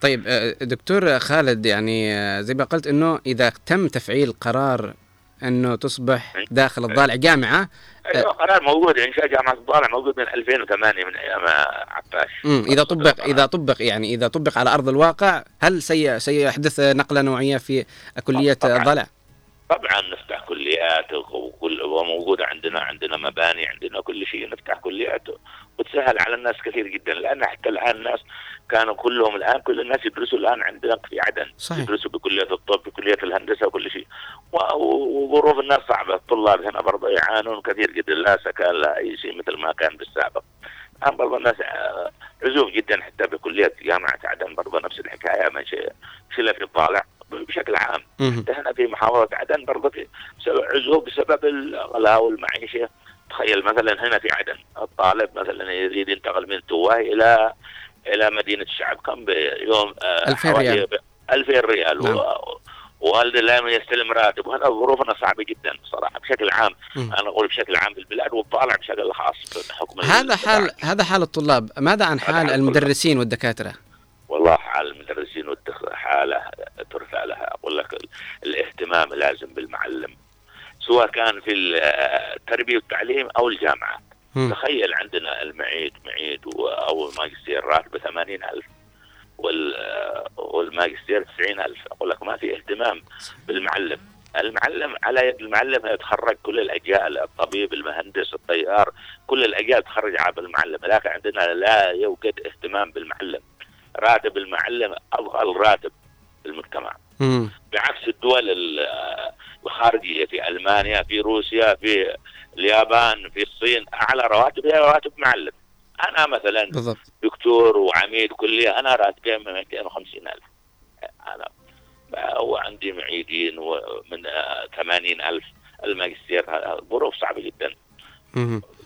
طيب آه، دكتور خالد يعني آه، زي ما قلت إنه إذا تم تفعيل قرار انه تصبح داخل الضالع جامعة. أيوه قرار موجود انشاء جامعة الطالع موجود من 2008 من أيام عباش مم، إذا طبق إذا طبق يعني إذا طبق على أرض الواقع هل سي سيحدث نقلة نوعية في كلية طبعاً. الضالع؟ طبعا نفتح كليات وكل وموجوده عندنا عندنا مباني عندنا كل شيء نفتح كليات. وتسهل على الناس كثير جدا. لأن حتى الآن الناس كانوا كلهم الآن كل الناس يدرسوا الآن عندنا في عدن صحيح. يدرسوا بكلية الطب بكلية الهندسة وكل شيء. وظروف الناس صعبة الطلاب هنا برضه يعانون كثير جدا لا سكن لا أي شيء مثل ما كان بالسابق الان برضه الناس آه، عزوف جدا حتى بكلية جامعة عدن برضه نفس الحكاية ما شيء شله في الطالع بشكل عام. حتى هنا في محافظة عدن برضه في عزوف بسبب الغلاء والمعيشة تخيل مثلا هنا في عدن الطالب مثلا يريد ينتقل من تواه إلى إلى مدينة الشعب كم بيوم آه، 2000 حوالي ريال. ب- 2000 ريال نعم. و- والده لا يستلم راتب. وهذا ظروفنا صعبة جدا صراحة بشكل عام. مم. أنا أقول بشكل عام في البلاد والطالع بشكل خاص بحكم هذا حال هذا حال الطلاب. ماذا عن حال المدرسين والدكاترة؟ والله حال المدرسين حالة ترثى لها. أقول لك ال- الاهتمام لازم بالمعلم سواء كان في التربية والتعليم أو الجامعة. تخيل عندنا المعيد معيد أو الماجستير راتبه 80000 وال والماجستير 90000 أقول لك ما في اهتمام بالمعلم. المعلم على يد المعلم يتخرج كل الأجيال الطبيب المهندس الطيار كل الأجيال تخرج على المعلم. لكن عندنا لا يوجد اهتمام بالمعلم. راتب المعلم افضل راتب في المجتمع. مم. بعكس الدول ال- الخارجية في ألمانيا في روسيا في اليابان في الصين أعلى رواتب هي رواتب معلم. أنا مثلا بالضبط. دكتور وعميد كلية أنا راتبي 250 ألف. أنا وعندي معيدين من 80 ألف. الماجستير هذا ظروف صعبة جدا.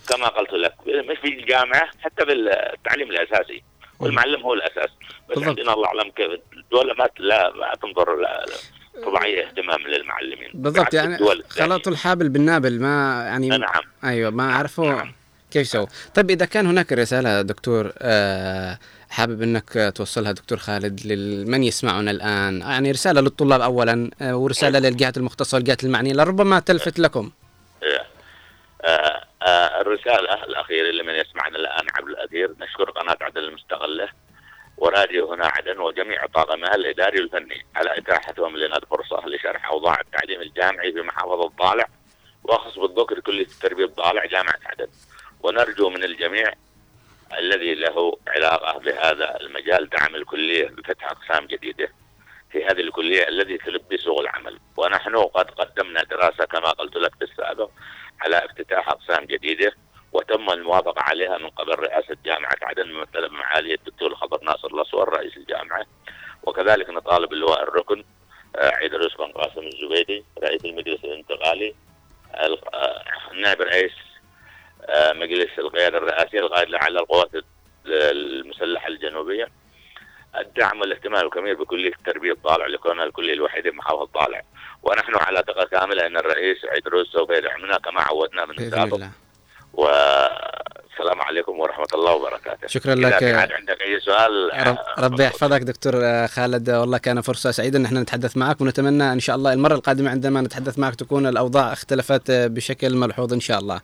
كما قلت لك مش في الجامعة حتى في التعليم الأساسي. والمعلم هو الأساس. بس بالضبط. عندنا الله أعلم كيف الدولة ما لا ما تنظر لا- لا- طبيعية اهتمام للمعلمين. بالضبط يعني. خلطوا الحابل بالنابل ما يعني نعم. أيوه ما عرفوا كيف يسووا طيب إذا كان هناك رسالة دكتور آه حابب إنك توصلها دكتور خالد لمن يسمعنا الآن؟ يعني رسالة للطلاب اولا آه ورسالة للجهات المختصة والجهات المعنية لربما تلفت لكم. إيه. آه، الرسالة الأخيرة لمن يسمعنا الآن عبر الأثير نشكر قناة عدن المستقلة وراديو هنا عدن وجميع طاقمها الإداري والفني على إتاحتهم لنا الفرصة لشرح أوضاع التعليم الجامعي في محافظة ضالع وأخص بالذكر كلية التربية بضالع جامعة عدن. ونرجو من الجميع الذي له علاقة بهذا المجال دعم الكلية بفتح أقسام جديدة في هذه الكلية التي تلبي سوق العمل. ونحن قد قدمنا دراسة كما قلت لك في السابق على افتتاح أقسام جديدة وتم الموافقة عليها من قبل رئاسة جامعة عدن ممثلة بمعالي الدكتور خضر ناصر الأسوار رئيس الجامعة. وكذلك نطالب اللواء الركن آه، عيدروس بن قاسم الزبيدي رئيس المجلس الانتقالي ال- آه، رئيس مجلس القيادة الرئاسية القائد على القوات المسلحة الجنوبية. الدعم والاهتمام الكبير بكلية التربية الطالع لكونها الكلية الوحيدة بمحافظة طالع ونحن على ثقة كاملة أن الرئيس عيدروس سوف يدعمنا كما عودنا من الله. والسلام عليكم ورحمة الله وبركاته. شكراً لك. عندك أي سؤال رب ربي يحفظك دكتور آه، خالد. آه، والله كان فرصة سعيدة أن إحنا نتحدث معك ونتمنى إن شاء الله المرة القادمة عندما نتحدث معك تكون الأوضاع اختلفت آه، بشكل ملحوظ إن شاء الله.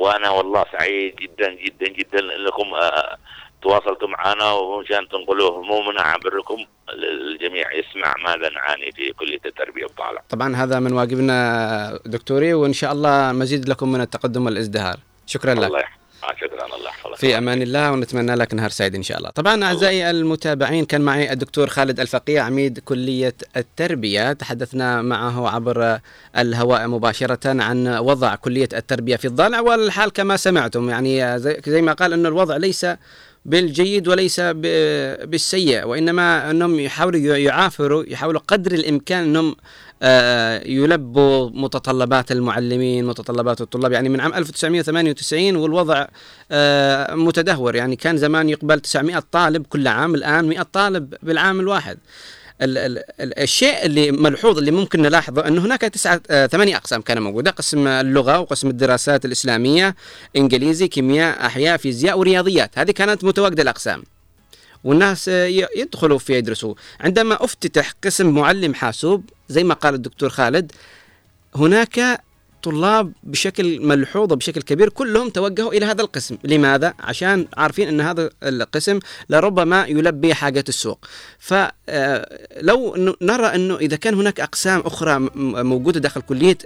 وأنا والله سعيد جدا جدا جدا أنكم آه، تواصلتوا معنا ومشان تنقلوا همومنا عبركم الجميع يسمع ماذا نعاني في كلية التربية بطالع طبعا هذا من واجبنا دكتوري وإن شاء الله مزيد لكم من التقدم والازدهار. شكرا لك. الله يحفظك. آه، شكرا الله يحفظك. في أمان الله ونتمنى لك نهار سعيد إن شاء الله. طبعا أعزائي المتابعين كان معي الدكتور خالد الفقيه عميد كلية التربية. تحدثنا معه عبر الهواء مباشرة عن وضع كلية التربية في الضالع والحال كما سمعتم. يعني زي, زي ما قال إنه الوضع ليس بالجيد وليس بالسيء وإنما أنهم يحاولوا يعافروا يحاولوا قدر الإمكان أنهم آه، يلبوا متطلبات المعلمين متطلبات الطلاب. يعني من عام 1998 والوضع آه، متدهور. يعني كان زمان يقبل 900 طالب كل عام الآن 100 طالب بالعام الواحد. ال ال ال الشيء اللي ملحوظ اللي ممكن نلاحظه أنه هناك تسعة آه ثمانية أقسام كان موجودة. قسم اللغة وقسم الدراسات الإسلامية إنجليزي كيمياء أحياء فيزياء ورياضيات. هذه كانت متواجدة الأقسام. والناس آه، يدخلوا في يدرسوا. عندما أفتتح قسم معلم حاسوب زي ما قال الدكتور خالد هناك الطلاب بشكل ملحوظ وبشكل كبير كلهم توجهوا إلى هذا القسم، لماذا؟ عشان عارفين إن هذا القسم لربما يلبي حاجة السوق. فلو نرى إنه إذا كان هناك أقسام أخرى موجودة داخل كلية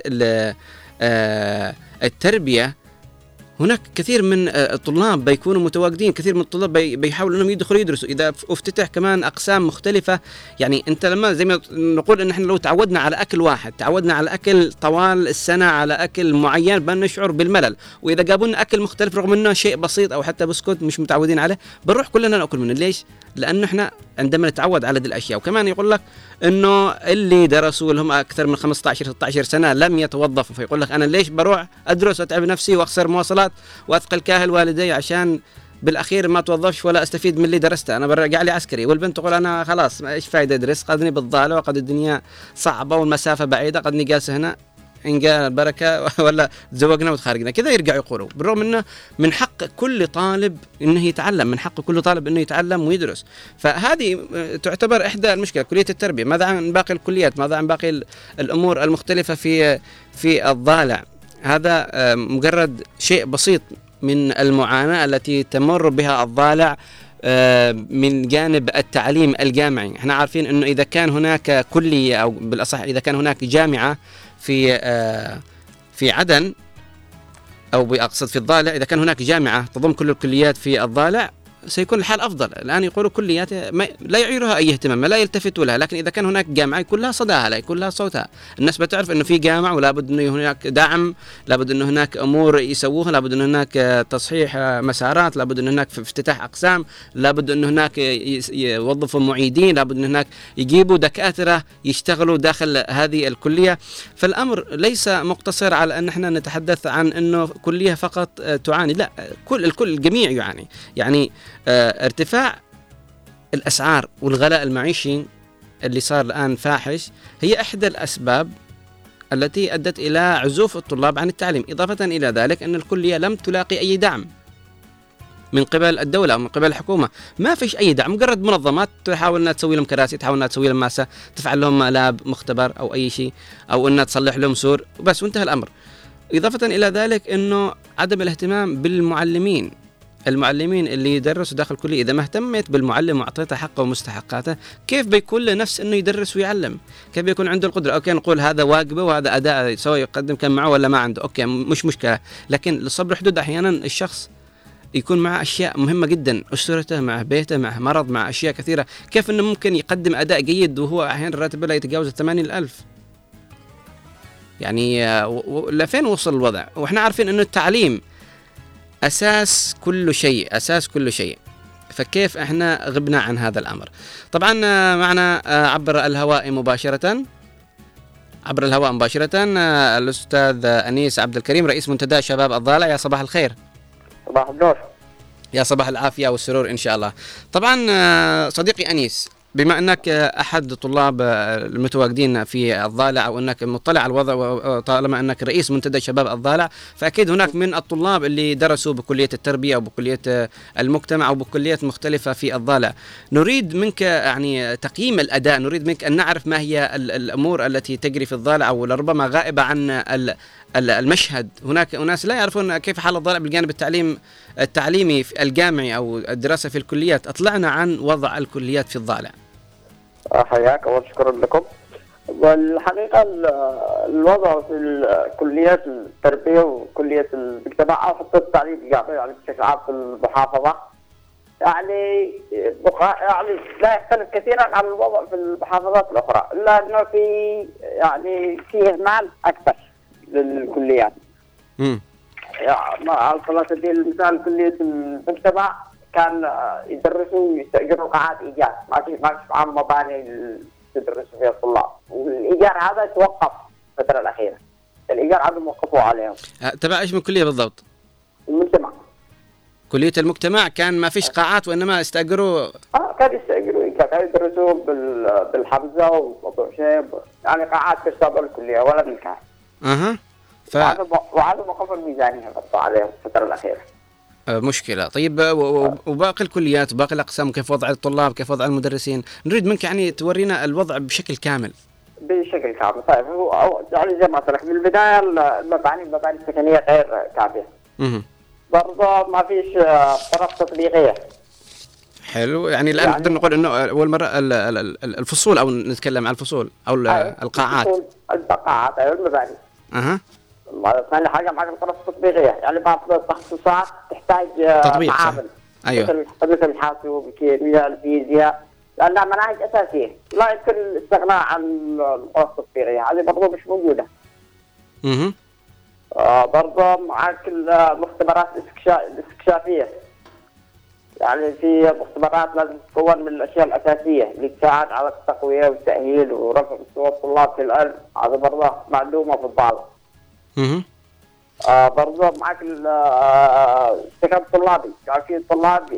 آه، التربية هناك كثير من آه، الطلاب بيكونوا متواجدين كثير من الطلاب بي- بيحاولوا إنهم يدخلوا يدرسوا. إذا أفتتح كمان أقسام مختلفة يعني أنت لما زي ما نقول إن إحنا لو تعودنا على أكل واحد تعودنا على أكل طوال السنة على أكل معين بنشعر بالملل. وإذا جابوا لنا أكل مختلف رغم إنه شيء بسيط أو حتى بسكوت مش متعودين عليه بنروح كلنا نأكل منه. ليش؟ لأنه إحنا عندما نتعود على هذه الأشياء وكمان يقول لك إنه اللي درسوا اللي هم أكثر من 15 16 سنة لم يتوظفوا. فيقول لك أنا ليش بروح أدرس وأتعب نفسي وأخسر مواصلات وأثقل كاهل والدي عشان بالأخير ما توظفش ولا أستفيد من اللي درسته؟ أنا برجع لي عسكري. والبنت تقول أنا خلاص إيش فايدة أدرس؟ قدني بالضاله وقد الدنيا صعبة والمسافة بعيدة قدني جالس هنا. إن جاء البركه ولا تزوجنا وتخارجنا. كذا يرجعوا يقولوا. بالرغم إنه من حق كل طالب إنه يتعلم من حق كل طالب إنه يتعلم ويدرس. فهذه آه، تعتبر إحدى المشكلة كلية التربية. ماذا عن باقي الكليات؟ ماذا عن باقي ال- الأمور المختلفة في في الضالع؟ هذا آه، مجرد شيء بسيط من المعاناة التي تمر بها الضالع آه، من جانب التعليم الجامعي. إحنا عارفين إنه إذا كان هناك كلية أو بالأصح إذا كان هناك جامعة في آه، في عدن أو اقصد في الضالع إذا كان هناك جامعة تضم كل الكليات في الضالع سيكون الحال أفضل، الآن يقولوا كليات لا يعيرها أي اهتمام، لا يلتفتوا لها، لكن إذا كان هناك جامعة يكون لها صداها، لا يكون لها صوتها، الناس بتعرف إنه في جامعة ولا بد انه هناك دعم، لابد إنه هناك أمور يسووها، لابد إنه هناك تصحيح مسارات، لابد إنه هناك افتتاح أقسام، لابد إنه هناك يوظفوا معيدين، لابد إنه هناك يجيبوا دكاترة يشتغلوا داخل هذه الكلية، فالأمر ليس مقتصر على أن إحنا نتحدث عن إنه كلية فقط تعاني، لا كل الكل الجميع يعاني، يعني ارتفاع الأسعار والغلاء المعيشي اللي صار الآن فاحش هي إحدى الأسباب التي أدت إلى عزوف الطلاب عن التعليم، إضافة إلى ذلك أن الكلية لم تلاقي أي دعم من قبل الدولة أو من قبل الحكومة. ما فيش أي دعم مجرد منظمات تحاول أنها تسوي لهم كراسي تحاول أنها تسوي لهم ماسة تفعل لهم لاب مختبر أو أي شيء أو أنها تصلح لهم سور وبس وانتهى الأمر. إضافة إلى ذلك أنه عدم الاهتمام بالمعلمين المعلمين اللي يدرسوا داخل الكلية إذا ما اهتميت بالمعلم وأعطيته حقه ومستحقاته كيف بيكون له نفس أنه يدرس ويعلم؟ كيف بيكون عنده القدرة؟ okay نقول هذا واجبة وهذا أداء سواء يقدم كان معه ولا ما عنده. okay مش مشكلة. لكن للصبر حدود أحيانا الشخص يكون معه أشياء مهمة جدا أسرته مع بيته مع مرض مع أشياء كثيرة. كيف إنه ممكن يقدم أداء جيد وهو أحيانا راتبه لا يتجاوز الثمانين الألف يعني آه، لفين وصل الوضع؟ وإحنا عارفين إنه التعليم أساس كل شيء أساس كل شيء. فكيف إحنا غبنا عن هذا الأمر؟ طبعا آه، معنا آه، عبر الهواء مباشرة. عبر الهواء مباشرة آه، الأستاذ أنيس عبد الكريم رئيس منتدى شباب الضالع. يا صباح الخير. صباح النور. يا صباح العافية والسرور إن شاء الله. طبعا صديقي أنيس بما أنك آه، أحد طلاب المتواجدين في الضالع أو أنك مطلع على الوضع وطالما أنك رئيس منتدى شباب الضالع فأكيد هناك من الطلاب اللي درسوا بكلية التربية أو بكلية آه، المجتمع أو بكليات مختلفة في الضالع. نريد منك يعني تقييم الأداء نريد منك أن نعرف ما هي ال- الأمور التي تجري في الضالع أو لربما غائبة عن ال- ال- المشهد. هناك أناس لا يعرفون كيف حال الضالع بالجانب التعليم التعليمي الجامعي أو الدراسة في الكليات. أطلعنا عن وضع الكليات في الضالع. حياك أول شكرا لكم. والحقيقة ال- الوضع في كليات التربية وكلية المجتمع أو حتى التعليم الجامعي يعني بشكل عام في المحافظة. يعني يعني لا يختلف كثيرا عن الوضع في المحافظات الأخرى إلا أنه في يعني في إهمال أكثر للكليات. امم يعني على سبيل سبيل المثال كلية المجتمع كان آه، يدرسوا ويستأجروا قاعات إيجار. ما في ما في معاهم مباني يدرسوا فيها الطلاب. والإيجار هذا توقف الفترة الأخيرة. الإيجار هذا موقفوا عليهم. أه، تبع إيش من كلية بالضبط؟ المجتمع. كلية المجتمع كان ما فيش قاعات وإنما استأجروا؟ آه كانوا يستأجروا كانوا يدرسوا بال- بالحمزة وموضوع شيب يعني قاعات تشتغل الكلية ولا بالكاس أها. ف وهذا مو- وهذا موقف الميزانية عليهم الفترة الأخيرة. مشكلة. طيب و- وباقي الكليات وباقي الأقسام كيف وضع الطلاب كيف وضع المدرسين؟ نريد منك يعني تورينا الوضع بشكل كامل. بشكل كامل. طيب هو يعني زي ما قلت لك بالبدايه المباني المباني السكنية غير كافية. مهم. برضه ما فيش آه، طرق تطبيقية. حلو. يعني الآن يعني- نقدر نقول إنه أول مرة ال- ال- ال- الفصول أو نتكلم عن الفصول أو ال- القاعات. القاعات أيوه المباني. أها. ثاني حاجة معك الطرق التطبيقية. يعني بعض التخصصات تحتاج آه، تطبيق،. معامل أيوه. مثل مثل الحاسوب الكيمياء الفيزياء. لانها مناهج أساسية. لا يمكن الاستغناء عن الطرق التطبيقية. هذه برضه مش موجودة. أها آه برضه معك المختبرات الاستكشا- الاستكشافية. يعني في مختبرات لازم تتكون من الأشياء الأساسية. اللي تساعد على التقوية والتأهيل ورفع مستوى الطلاب في العلم هذا برضه معلومة في الضالة أها آه برضه معك ال- آه، السكن الطلابي يعني في طلاب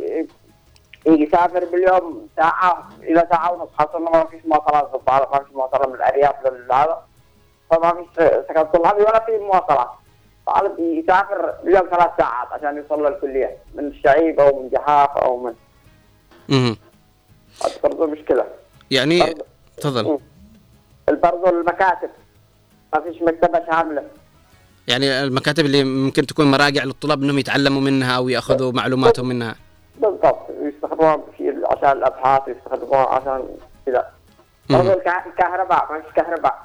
يسافر باليوم ساعة إلى ساعة ونص. خاصة إنه ما فيش مواصلات في الضالة ما فيش مواصلة من الأرياف لهذا. فما فيش سكن طلابي ولا في مواصلات. طالب يسافر باليوم ثلاث ساعات عشان يوصل للكلية من الشعيب أو من جحاف أو من. أها برضه مشكلة. يعني تفضل. برضه المكاتب. ما فيش مكتبة شاملة. يعني المكاتب اللي ممكن تكون مراجع للطلاب إنهم يتعلموا منها أو ياخذوا معلوماتهم منها. بالضبط. يستخدموها في عشان الأبحاث يستخدموها عشان كذا. برضه الكهرباء ما فيش كهرباء.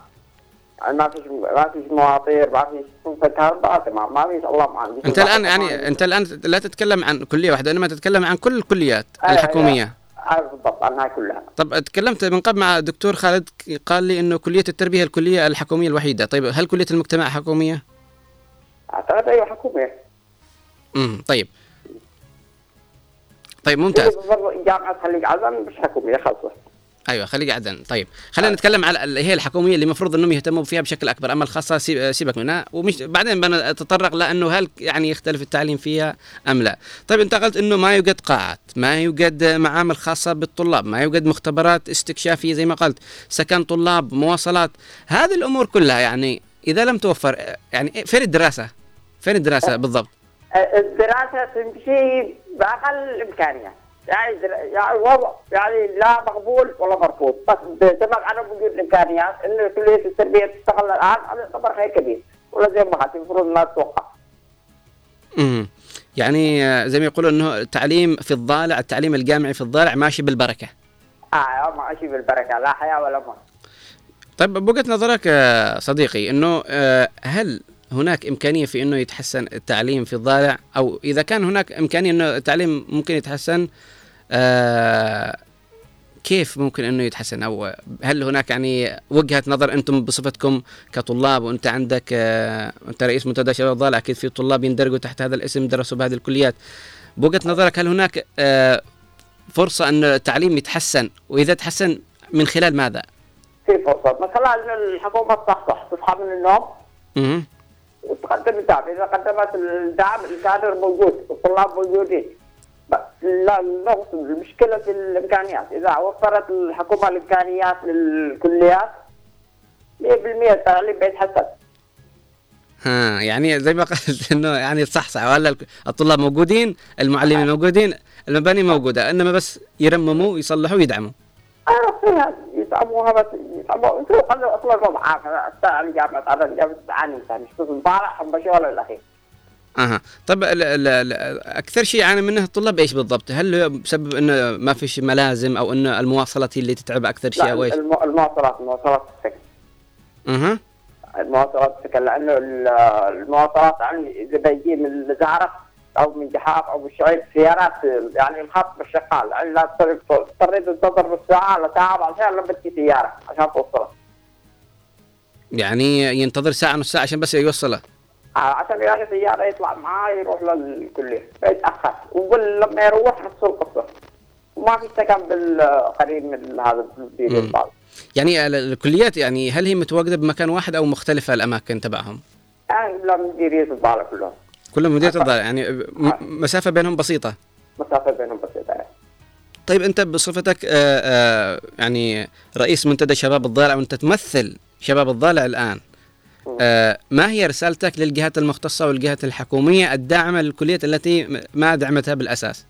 يعني ما فيش ما فيش مواطير ما فيش صوت الكهرباء تمام. ما فيش الله معنا أنت الآن يعني أنت الآن لا تتكلم عن كلية واحدة إنما تتكلم عن كل الكليات الحكومية. بالضبط عنها كلها. طب تكلمت من قبل مع الدكتور خالد قال لي إنه كلية التربية الكلية الحكومية الوحيدة. طيب هل كلية المجتمع حكومية؟ أعتقد أيوه حكوميه امم طيب. طيب ممتاز. جامعه خليج عدن مش حكوميه خاصة. أيوه خليج عدن. طيب خلينا نتكلم على اللي هي الحكومية اللي المفروض إنهم يهتموا فيها بشكل أكبر أما الخاصة سيب- سيبك منها. ومش بعدين بنتطرق لأنه هل يعني يختلف التعليم فيها أم لا. طيب أنت قلت إنه ما يوجد قاعات ما يوجد معامل خاصة بالطلاب ما يوجد مختبرات استكشافية زي ما قلت سكن طلاب مواصلات. هذه الأمور كلها يعني إذا لم توفر يعني فين الدراسه فين الدراسة بالضبط؟ الدراسة تمشي بأقل الامكانيات يعني يعني وضع يعني لا مقبول ولا مرفوض. بس بسبب عدم وجود الإمكانيات انه كليه التربية تشتغل الآن هذا يعتبر خير كبير. ولا زي ما قلت المفروض ما تتوقع امم يعني زي ما يقولوا إنه التعليم في الضالع التعليم الجامعي في الضالع ماشي بالبركة. آه ما شيء بالبركة. لا حياة ولا موت طيب بوجهة نظرك آه، صديقي إنه آه، هل هناك إمكانية في إنه يتحسن التعليم في الضالع أو إذا كان هناك إمكانية إنه التعليم ممكن يتحسن آه، كيف ممكن إنه يتحسن؟ أو هل هناك يعني وجهة نظر أنتم بصفتكم كطلاب وأنت عندك آه، أنت رئيس منتدى شباب الضالع أكيد في طلاب يندرجوا تحت هذا الاسم درسوا بهذه الكليات. بوجهة نظرك هل هناك آه، فرصة ان التعليم يتحسن؟ وإذا تحسن من خلال ماذا؟ في فرصة. من خلال الحكومة تصحصح تصحى من النوم. وتقدم الدعم. إذا قدمت الدعم الكادر موجود الطلاب موجودين. بس لا نقصد المشكلة في الإمكانيات. إذا وفرت الحكومة الإمكانيات للكليات 100% التعليم بيتحسن. ها يعني زي ما قلت إنه يعني صح صح. ولا الطلاب موجودين المعلمين موجودين المباني موجودة. إنما بس يرمموا يصلحوا ويدعموا مبشوره الاخير أها. طب ال ال ال أكثر شيء يعاني منه الطلاب إيش بالضبط؟ هل بسبب إنه ما فيش ملازم أو إنه المواصلات هي اللي تتعب أكثر شيء لا أو إيش؟ الم- المواصلات المواصلات السكن أها. المواصلات السكن لأنه ال- المواصلات يعني إذا بيجي من الزهرة أو من جحاف أو الشعيب سيارات يعني الخط مش شغال يعني تضطر- اضطريت تنتظر نص ساعه ولا ساعه بعد ساعه لما تجي سيارة عشان توصلها. يعني ينتظر ساعة نص ساعة عشان بس يوصله آه، عشان يلاقي سيارة يطلع معاه يروح للكلية. بيتاخر ولما يروح نفس القصة. وما في سكن بالقريب من هذا البيت. يعني ال- الكليات يعني هل هي متواجدة بمكان واحد أو مختلفة الأماكن تبعهم؟ يعني لا مديريه الضالة كلهم. كلهم مديريه الضالع يعني م- مسافة بينهم بسيطة. مسافة بينهم بسيطة يعني. طيب أنت بصفتك آه، آه، يعني رئيس منتدى شباب الضالع وأنت تمثل شباب الضالع الآن. آه، ما هي رسالتك للجهات المختصة والجهات الحكومية الداعمة للكليات التي ما دعمتها بالأساس؟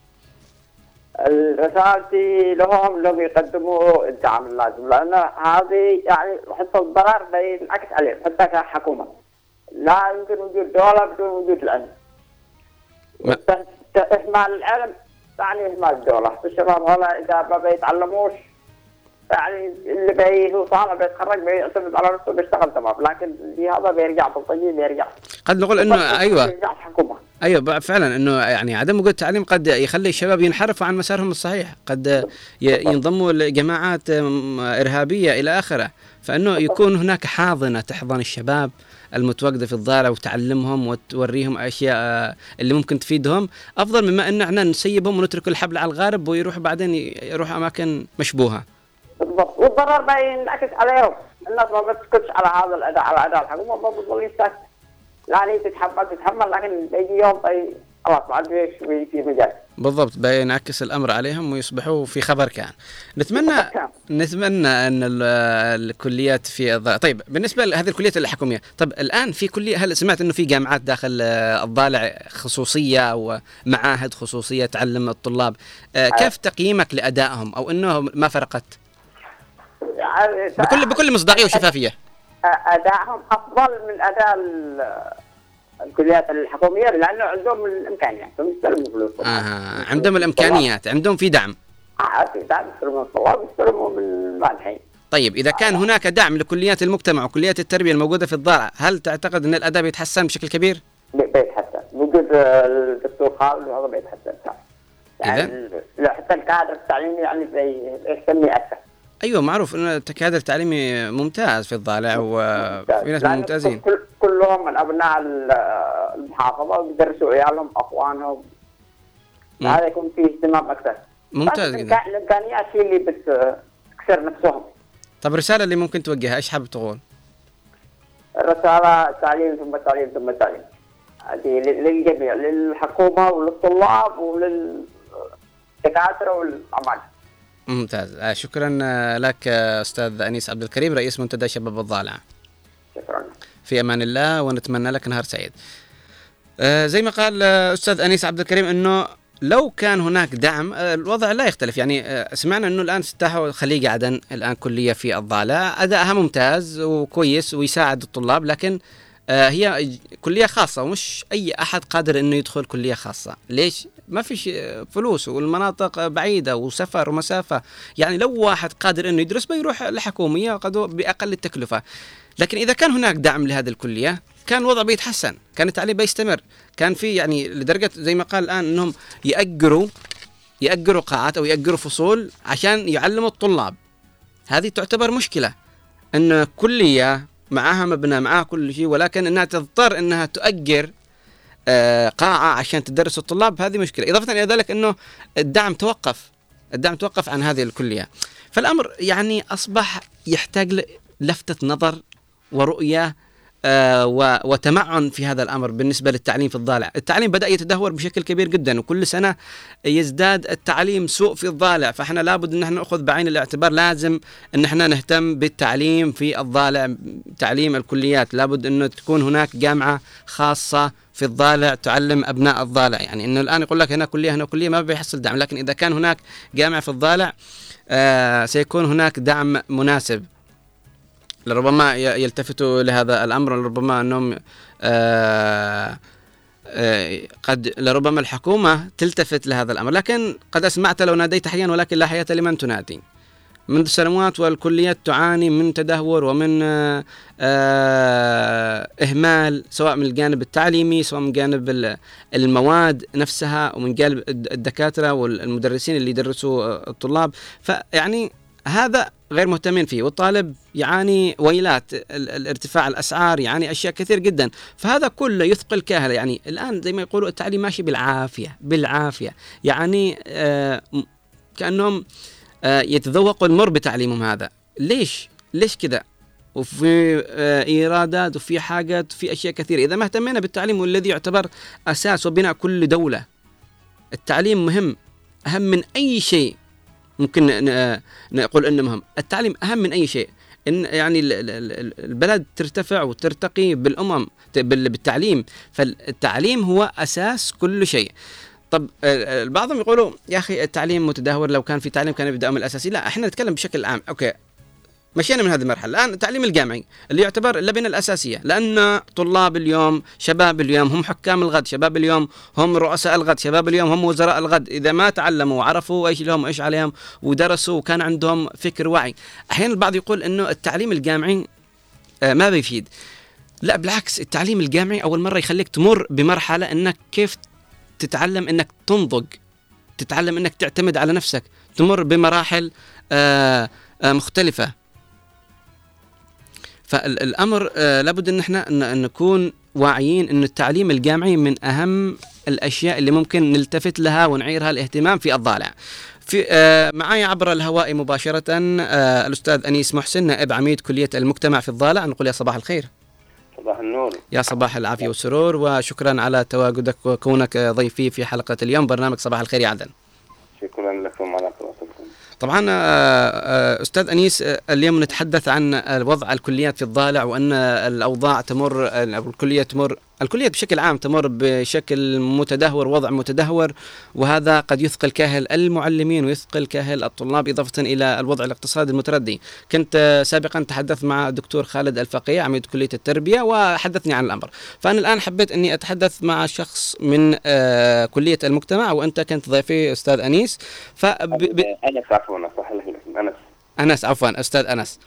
رسالتي لهم انهم يقدموا الدعم اللازم لأن هذه يعني حتى الضرر بينعكس عليهم حتى كحكومة. لا يمكن وجود دوله بدون وجود العلم اهمال العلم يعني اهمال الدولة الشباب هذا اذا ما بيتعلموش يعني اللي بي هو طالع بيتخرج بيعتمد على نفسه بيشتغل تمام لكن هذا بيرجع بلطجي بيرجع قد نقول إنه أيوه. بيرجع حكومه أيوه فعلا إنه يعني عدم وجود تعليم قد يخلي الشباب ينحرفوا عن مسارهم الصحيح. قد ينضموا لجماعات إرهابية إلى آخره. فإنه يكون هناك حاضنة تحضن الشباب. المتواجدة في الضالع وتعلمهم وتوريهم أشياء اللي ممكن تفيدهم. أفضل مما أن إحنا نسيبهم ونترك الحبل على الغارب ويروحوا بعدين يروحوا أماكن مشبوهة. بالضبط. والضرر بينعكس عليهم الناس ما بتسكتش على هذا الأداء على أداء الحكومة. ما ساكت يعني تتحمل تتحمل لكن بيجي يوم بي خلاص ما عاد في مجال. بالضبط بينعكس الأمر عليهم ويصبحوا في خبر كان. نتمنى نتمنى أن ال- الكليات في الض- طيب بالنسبة لهذه الكليات الحكومية طب الآن في كلية هل سمعت إنه في جامعات داخل آه، الضالع خصوصية ومعاهد خصوصية تعلم الطلاب؟ آه، كيف تقييمك لأدائهم أو إنه ما فرقت؟ بكل بكل مصداقية وشفافية. ادائهم أفضل من أداء الكليات الحكومية لأنه عندهم الإمكانيات بيستلموا فلوس. آه عندهم الإمكانيات عندهم في دعم. آه، في دعم بيستلموا من الطلاب بيستلموا من المالحين طيب إذا كان هناك دعم لكليات المجتمع وكليات التربية الموجودة في الضالع هل تعتقد أن الأداء بيتحسن بشكل كبير؟ بي- بيتحسن. وجود الدكتور خالد وهذا بيتحسن يعني ال- حتى الكادر التعليمي يعني بي- بيهتم أكثر أيوه معروف إن الكادر التعليمي ممتاز في الضالع وفي ناس لأن ممتازين. كل كلهم من أبناء ال- المحافظة بيدرسوا عيالهم أخوانهم. هذا يكون فيه اهتمام أكثر. ممتاز جدا. الإمكانيات هي اللي بتكسر نفسهم. طب الرساله اللي ممكن توجهها إيش حابب تقول؟ الرساله تعليم ثم تعليم ثم تعليم. هذه لل- للجميع للحكومة وللطلاب وللدكاتره والعمال ممتاز. آه شكرا آه، لك آه، أستاذ أنيس عبد الكريم رئيس منتدى شباب الضالع. شكرا. في أمان الله ونتمنى لك نهار سعيد. زي ما قال أستاذ أنيس عبد الكريم إنه لو كان هناك دعم الوضع لا يختلف. يعني سمعنا إنه الآن افتتحوا خليج عدن الآن كلية في الضالع. ادائها ممتاز وكويس ويساعد الطلاب لكن هي كلية خاصة ومش أي أحد قادر إنه يدخل كلية خاصة. ليش؟ ما فيش فلوس والمناطق بعيدة وسفر ومسافة. يعني لو واحد قادر إنه يدرس بيروح الحكوميه قد بأقل التكلفة. لكن إذا كان هناك دعم لهذه الكلية كان الوضع بيتحسن كان التعليم بيستمر كان في يعني لدرجة زي ما قال الآن إنهم يأجروا يأجروا قاعات أو يأجروا فصول عشان يعلموا الطلاب. هذه تعتبر مشكلة إن كلية معاها مبنى معاها كل شيء ولكن إنها تضطر إنها تؤجر قاعة عشان تدرس الطلاب هذه مشكلة. إضافة إلى ذلك إنه الدعم توقف الدعم توقف عن هذه الكلية. فالأمر يعني أصبح يحتاج لفتة نظر ورؤية آه، وتمعن في هذا الأمر بالنسبة للتعليم في الضالع، التعليم بدأ يتدهور بشكل كبير جدا وكل سنة يزداد التعليم سوء في الضالع، فإحنا لابد إن إحنا نأخذ بعين الاعتبار لازم إن إحنا نهتم بالتعليم في الضالع، تعليم الكليات، لابد إنه تكون هناك جامعة خاصة في الضالع تعلم أبناء الضالع، يعني إنه الآن يقول لك هنا كلية هنا كلية ما بيحصل دعم، لكن إذا كان هناك جامعة في الضالع آه سيكون هناك دعم مناسب. لربما يلتفتوا لهذا الأمر لربما أنهم آه آه، قد لربما الحكومة تلتفت لهذا الأمر. لكن قد أسمعت لو ناديت حيا ولكن لا حياة لمن تنادي. منذ سنوات والكليات تعاني من تدهور ومن آه، آه، إهمال سواء من الجانب التعليمي سواء من جانب ال- المواد نفسها ومن جانب الد- الدكاترة والمدرسين اللي يدرسوا آه، الطلاب. فيعني هذا غير مهتمين فيه. والطالب يعاني ويلات ال- الارتفاع الأسعار يعاني أشياء كثير جدا. فهذا كله يثقل كاهله يعني الآن زي ما يقولوا التعليم ماشي بالعافية بالعافية. يعني آه كأنهم آه يتذوقوا المر بتعليمهم هذا. ليش؟ ليش كذا؟ وفي آه إيرادات وفي حاجات وفي أشياء كثيرة. إذا ما اهتمينا بالتعليم والذي يعتبر أساس وبناء كل دولة التعليم مهم. أهم من أي شيء ممكن ن- نقول إنه مهم. التعليم أهم من أي شيء. إن يعني ال- ال- ال- البلد ترتفع وترتقي بالأمم بالتعليم. فالتعليم هو أساس كل شيء. طب آه، آه، بعضهم يقولوا يا أخي التعليم متدهور لو كان في تعليم كان يبدأ من الأساسي. لا إحنا نتكلم بشكل عام. أوكي. مشينا من هذه المرحلة. الآن التعليم الجامعي اللي يعتبر اللبنة الأساسية لأن طلاب اليوم شباب اليوم هم حكام الغد شباب اليوم هم رؤساء الغد شباب اليوم هم وزراء الغد. إذا ما تعلموا وعرفوا إيش لهم وإيش عليهم ودرسوا وكان عندهم فكر وعي. أحيانا البعض يقول إنه التعليم الجامعي آه، ما بيفيد. لا بالعكس التعليم الجامعي أول مرة يخليك تمر بمرحلة إنك كيف تتعلم إنك تنضج تتعلم إنك تعتمد على نفسك تمر بمراحل آه، آه، مختلفة فالأمر آه، لابد إن إحنا ن- نكون واعيين إن التعليم الجامعي من أهم الأشياء اللي ممكن نلتفت لها ونعيرها الاهتمام في الضالع. في آه، عبر الهواء مباشرة آه، الأستاذ أنيس محسن نائب عميد كلية المجتمع في الضالع نقول يا صباح الخير. صباح النور. يا صباح العافية والسرور وشكرا على تواجدك وكونك ضيفي في حلقة اليوم. برنامج صباح الخير يا عدن. شكرا لكم على تواصلكم. طبعا آه، آه، أستاذ أنيس آه، اليوم نتحدث عن وضع الكليات في الضالع وأن الأوضاع تمر الكلية تمر الكليات بشكل عام تمر بشكل متدهور وضع متدهور وهذا قد يثقل كاهل المعلمين ويثقل كاهل الطلاب إضافة إلى الوضع الاقتصادي المتردي. كنت سابقا تحدثت مع الدكتور خالد الفقيه عميد كلية التربية وحدثني عن الأمر. فأنا الآن حبيت أني أتحدث مع شخص من آه، كلية المجتمع وأنت كنت ضيفي أستاذ أنيس. ف انس عفوا صح لك انس أنس عفوا أستاذ أنس.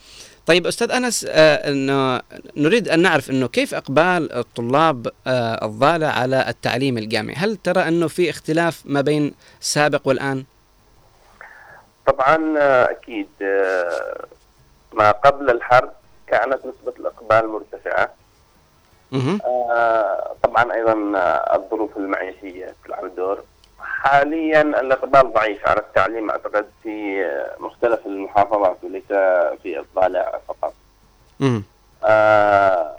طيب أستاذ أنس آه إنه نريد أن نعرف إنه كيف إقبال الطلاب آه الضالع على التعليم الجامعي؟ هل ترى إنه في اختلاف ما بين السابق والآن؟ طبعا آه، أكيد ما قبل الحرب كانت نسبة الإقبال مرتفعة. طبعا أيضا الظروف المعيشية تلعب دور. حاليا الإقبال ضعيف على التعليم أعتقد في مختلف المحافظات وليس في الضالع فقط. مه. آه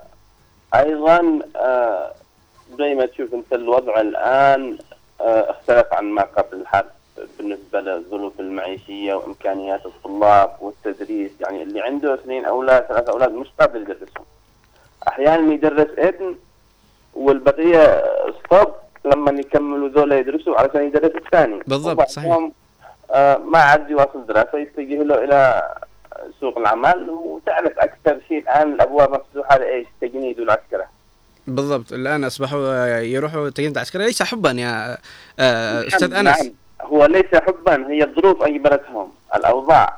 أيضا آه زي ما تشوف أنت الوضع الآن آه اختلف عن ما قبل الحرب بالنسبة للظروف المعيشية وإمكانيات الطلاب والتدريس. يعني اللي عنده اثنين أولاد ثلاث أولاد مش قادر يدرسهم. أحيانا يدرس ابن والبقية ستوب لما يكملوا ذولا يدرسوا علشان يدرس الثاني بالضبط، صحيح. آه ما عاد يواصل دراسة يتجه له إلى سوق العمل وتعرف أكثر شيء الان الأبواب مفتوحه لإيش؟ تجنيد والعسكره. بالضبط الآن أصبحوا آه، يروحوا تجنيد عسكري ليس حبا يا آه أستاذ نعم، أنس نعم. هو ليس حبا هي الظروف أجبرتهم الأوضاع.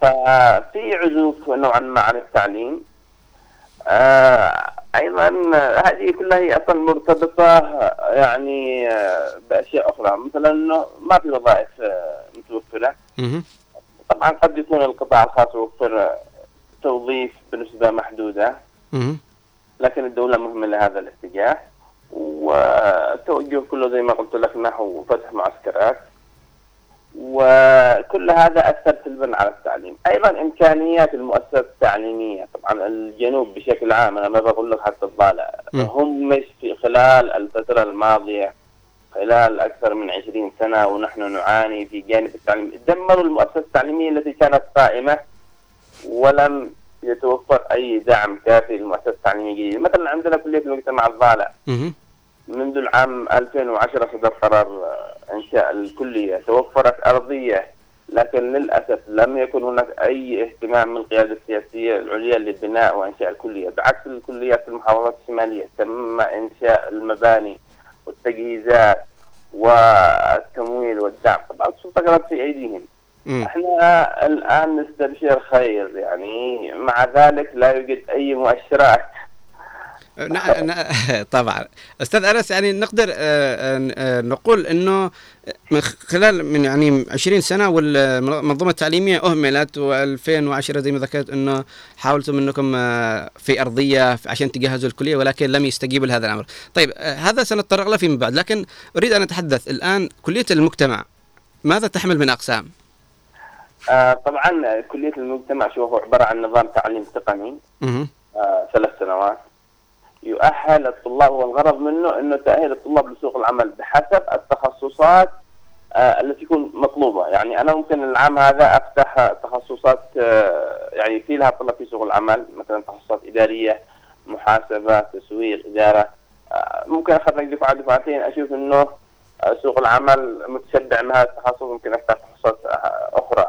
ففي عزوف نوعا ما عن التعليم أيضا آه، هذه كلها هي أصلا مرتبطة يعني آه، بأشياء أخرى. مثلا إنه ما في وظائف آه، متوفرة. طبعا قد يكون القطاع الخاص يوفر توظيف بنسبة محدودة. لكن الدولة مهملة هذا الاتجاه. والتوجه كله زي ما قلت لك نحو فتح معسكرات. وكل هذا أثر سلبا على التعليم. أيضا إمكانيات المؤسسات التعليمية. طبعا الجنوب بشكل عام أنا ما بقول لك حتى الضالع. هم مش في خلال الفترة الماضية خلال أكثر من 20 سنة ونحن نعاني في جانب التعليم. دمروا المؤسسة التعليمية التي كانت قائمة ولم يتوفر أي دعم كافي للمؤسسة التعليمية الجديدة. مثلا عندنا كلية المجتمع الضالع. منذ العام 2010 صدر قرار إنشاء الكلية توفرت أرضية لكن للأسف لم يكن هناك أي اهتمام من القيادة السياسية العليا لبناء وإنشاء الكلية. بعكس الكليات في المحافظات الشمالية تم إنشاء المباني والتجهيزات والتمويل والدعم. طبعا السلطة كانت في أيديهم. مم. إحنا الآن نستبشر خير يعني مع ذلك لا يوجد أي مؤشرات نعم نعم، طبعا أستاذ أنس يعني نقدر آه، آه، آه، نقول إنه من خلال من يعني 20 سنة والمنظومة التعليمية أهملت و2010 زي ما ذكرت إنه حاولتم إنكم في أرضية عشان تجهزوا الكلية ولكن لم يستجيبوا لهذا الأمر. طيب هذا سنتطرق له فيما بعد لكن أريد أن أتحدث الآن كلية المجتمع ماذا تحمل من أقسام؟ آه طبعا كلية المجتمع شو هو عبارة عن نظام تعليم تقني. آه ثلاث سنوات يؤهل الطلاب والغرض منه إنه تأهيل الطلاب لسوق العمل بحسب التخصصات آه التي تكون مطلوبة. يعني أنا ممكن العام هذا أفتح تخصصات آه يعني في لها طلب في سوق العمل مثلا تخصصات إدارية محاسبة تسويق إدارة. آه ممكن أخذ لك دفعة دفعتين أشوف إنه سوق العمل متشبع من هذا التخصص ممكن أفتح تخصصات أخرى.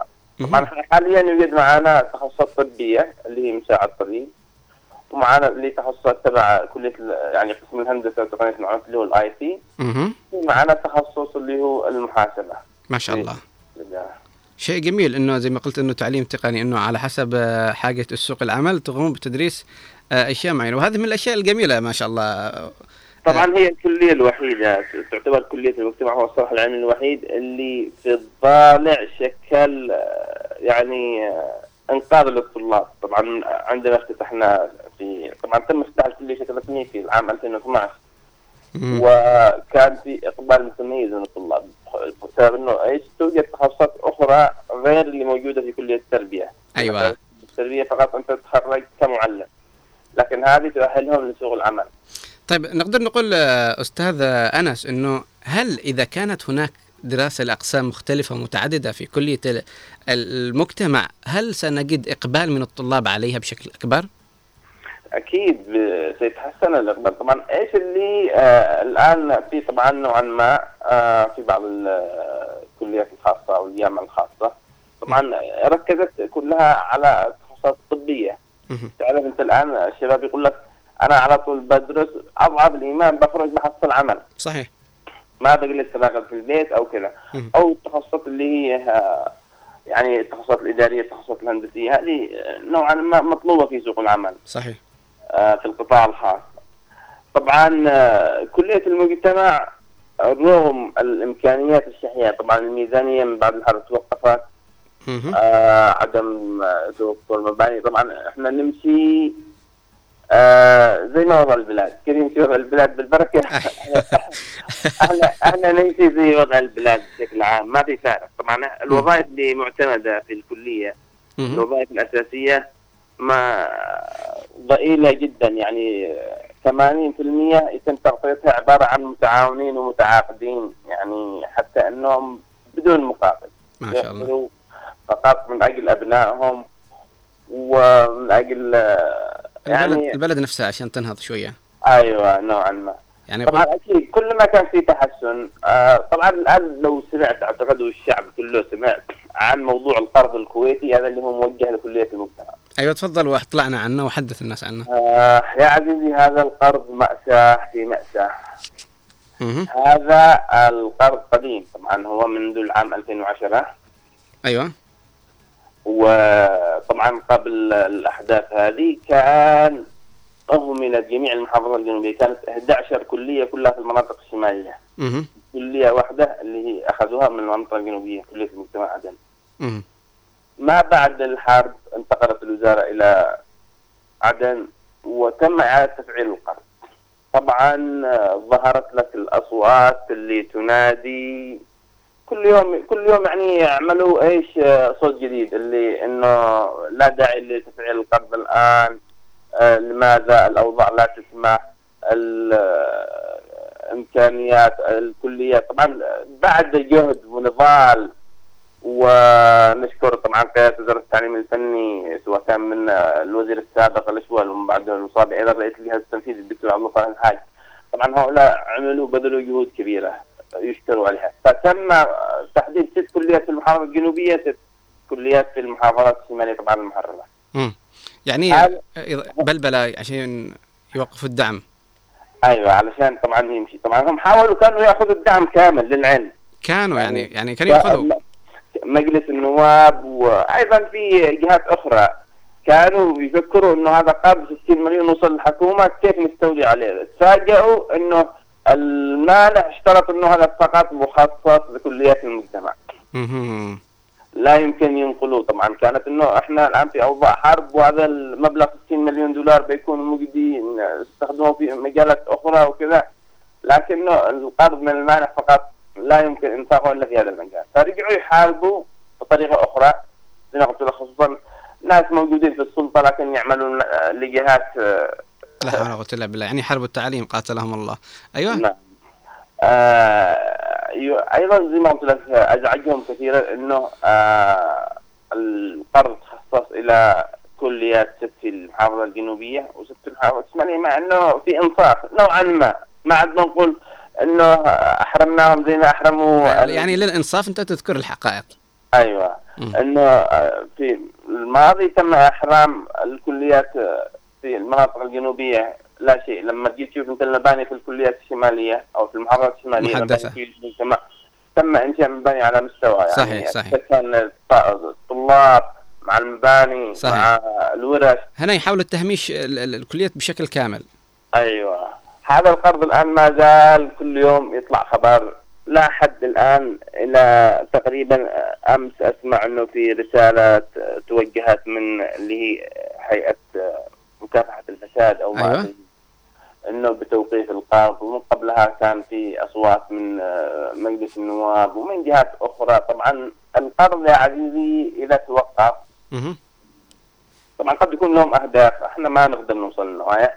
طبعا حاليا يوجد معنا تخصصات طبية اللي هي مساعد طبيب ومعنا اللي تخصصات تبع كلية يعني قسم الهندسة وتقنية المعلومات اللي هو ال IT مهم. ومعنا تخصص اللي هو المحاسبة. ما شاء الله. شيء جميل إنه زي ما قلت إنه تعليم تقني إنه على حسب آه، حاجة السوق العمل تقوم بتدريس آه، أشياء معينة. وهذه من الأشياء الجميلة ما شاء الله. طبعا هي الكلية الوحيدة تعتبر كلية المجتمع هو الصرح العلمي الوحيد اللي في الضالع شكل آه، يعني آه، انقاذ للطلاب. طبعا عندنا افتتحنا في طبعا تم افتتاح الكلية بشكل رسمي في العام 2012 وكان في إقبال متميز من الطلاب بسبب إنه إيش توجد تخصصات أخرى غير اللي موجودة في كلية التربية. أيوه. التربية فقط أنت تتخرج كمعلم. لكن هذه تؤهلهم لسوق العمل طيب نقدر نقول آه، أستاذ آه، أنس إنه هل إذا كانت هناك دراسة لأقسام مختلفة ومتعدده في كليه ال- المجتمع. هل سنجد إقبال من الطلاب عليها بشكل أكبر؟ أكيد سيتحسن الإقبال. طبعا إيش اللي آه الآن في طبعا نوعا ما آه في بعض ال- الكليات الخاصة أو الجامعة الخاصة. طبعا ركزت كلها على التخصصات الطبيه تعرف أنت الآن الشباب يقول لك أنا على طول بدرس أضعف الإيمان بخرج بحصل عمل صحيح. ما بجلس اشتغل في البيت أو كذا. أو التخصصات اللي هي يعني التخصصات الإدارية التخصصات الهندسية هذه نوعا ما مطلوبة في سوق العمل. صحيح. آه، في القطاع الخاص. طبعا آه، كلية المجتمع رغم الإمكانيات الشحيحة طبعا الميزانية من بعد الحرب توقفت. آه عدم آه، توفر مباني. طبعا إحنا نمشي آه زي ما وضع البلاد. كيف يمشي وضع البلاد بالبركة. إحنا إحنا نمشي زي وضع البلاد بشكل عام ما في فارق. طبعا الوظائف اللي معتمدة في الكلية الوظائف الأساسية ما ضئيلة جدا. يعني 80% يتم تغطيتها عبارة عن متعاونين ومتعاقدين. يعني حتى أنهم بدون مقابل ما شاء الله. فقط من أجل أبنائهم ومن أجل آه، البلد, يعني البلد نفسها عشان تنهض شوية. أيوة نوعا ما. يعني طبعا أكيد كل ما كان في تحسن آه طبعا الآن لو سمعت أعتقد والشعب كله سمعت عن موضوع القرض الكويتي هذا اللي هو موجه لكلية المجتمع. أيوه تفضل واطلعنا عنه وحدث الناس عنه. آه يا عزيزي هذا القرض مأساة في مأساة. مهم. هذا القرض قديم طبعا هو منذ العام 2010 أيوه. وطبعا قبل الأحداث هذه كان أهملت جميع المحافظات الجنوبية كانت 11 كلية كلها في المناطق الشمالية مهم. كلية واحدة اللي هي أخذوها من المنطقة الجنوبية كلية المجتمع عدن. ما بعد الحرب انتقلت الوزارة إلى عدن وتم إعادة تفعيل القرض طبعا آه، ظهرت لك الأصوات اللي تنادي كل يوم كل يوم يعني يعملوا إيش آه، صوت جديد اللي إنه لا داعي لتفعيل القرض الآن آه، لماذا؟ الأوضاع لا تسمح ال- آه، الكليات. طبعا بعد جهد ونضال ونشكر طبعا قيادة وزارة التعليم الفني سواء كان من الوزير السابق الاشول ومن بعد المصاب أيضا رئيس الجهاز التنفيذي الدكتور عبد الله الحاج. طبعا هؤلاء عملوا بذلوا جهود كبيرة. يشكروا عليها. فتم تحديد ست كليات في المحافظة الجنوبية ست كليات في المحافظات الشمالية طبعا المحررة. مم. يعني بلبلة عشان يوقفوا الدعم. أيوه علشان طبعا يمشي. طبعا هم حاولوا كانوا يأخذوا الدعم كامل للعلم. كانوا يعني يعني كانوا يأخذوا. مجلس النواب وأيضا في جهات أخرى كانوا يفكروا إنه هذا قرض 60 مليون وصل الحكومة كيف نستولي عليه؟ تفاجئوا إنه المانع اشترط أنه هذا فقط مخصص لكليات المجتمع. لا يمكن ينقلوه. طبعا كانت أنه إحنا الآن في أوضاع حرب وهذا المبلغ 60 مليون دولار بيكون مجدي نستخدمه في مجالات أخرى وكذا. لكنه القرض من المانع فقط لا يمكن إنفاقه إلا في هذا المجال. فرجعوا يحاربوا بطريقة أخرى زي ما خصوصا ناس موجودين في السلطة لكن يعملون لجهات آه، لا حول ولا قوة إلا بالله. يعني حرب التعليم قاتلهم الله. أيوه؟ نعم. آه يو- أيضا زي ما قلت لك أزعجهم كثيرا إنه آه القرض خصص إلى كليات ست المحافظه الجنوبية وست المحافظه الشماليه مع إنه في إنصاف نوعا ما. ما عاد نقول إنه أحرمناهم زي ما أحرموا يعني للإنصاف أنت تذكر الحقائق. أيوه. مم. إنه آه، في الماضي تم إحرام الكليات آه، في المناطق الجنوبية لا شيء. لما تجي تشوف أنت المباني في الكليات الشمالية أو في المحافظات الشمالية في- تم إنشاء مباني على مستوى يعني صحيح، صحيح. كان الط- الطلاب مع المباني صحيح. مع الورش. هنا يحاول تهميش ال- ال- الكليات بشكل كامل. أيوه. هذا القرض الآن ما زال كل يوم يطلع خبر. لا حد الآن إلى تقريبا أمس أسمع إنه في رسالة توجهت من اللي هي هيئة مكافحه الفساد أو ما أيوة. إنه بتوقيف القرض ومن قبلها كان في أصوات من مجلس النواب ومن جهات أخرى طبعا القرض يا عزيزي إذا توقف. طبعا قد يكون لهم أهداف إحنا ما نقدر نوصل للنهاية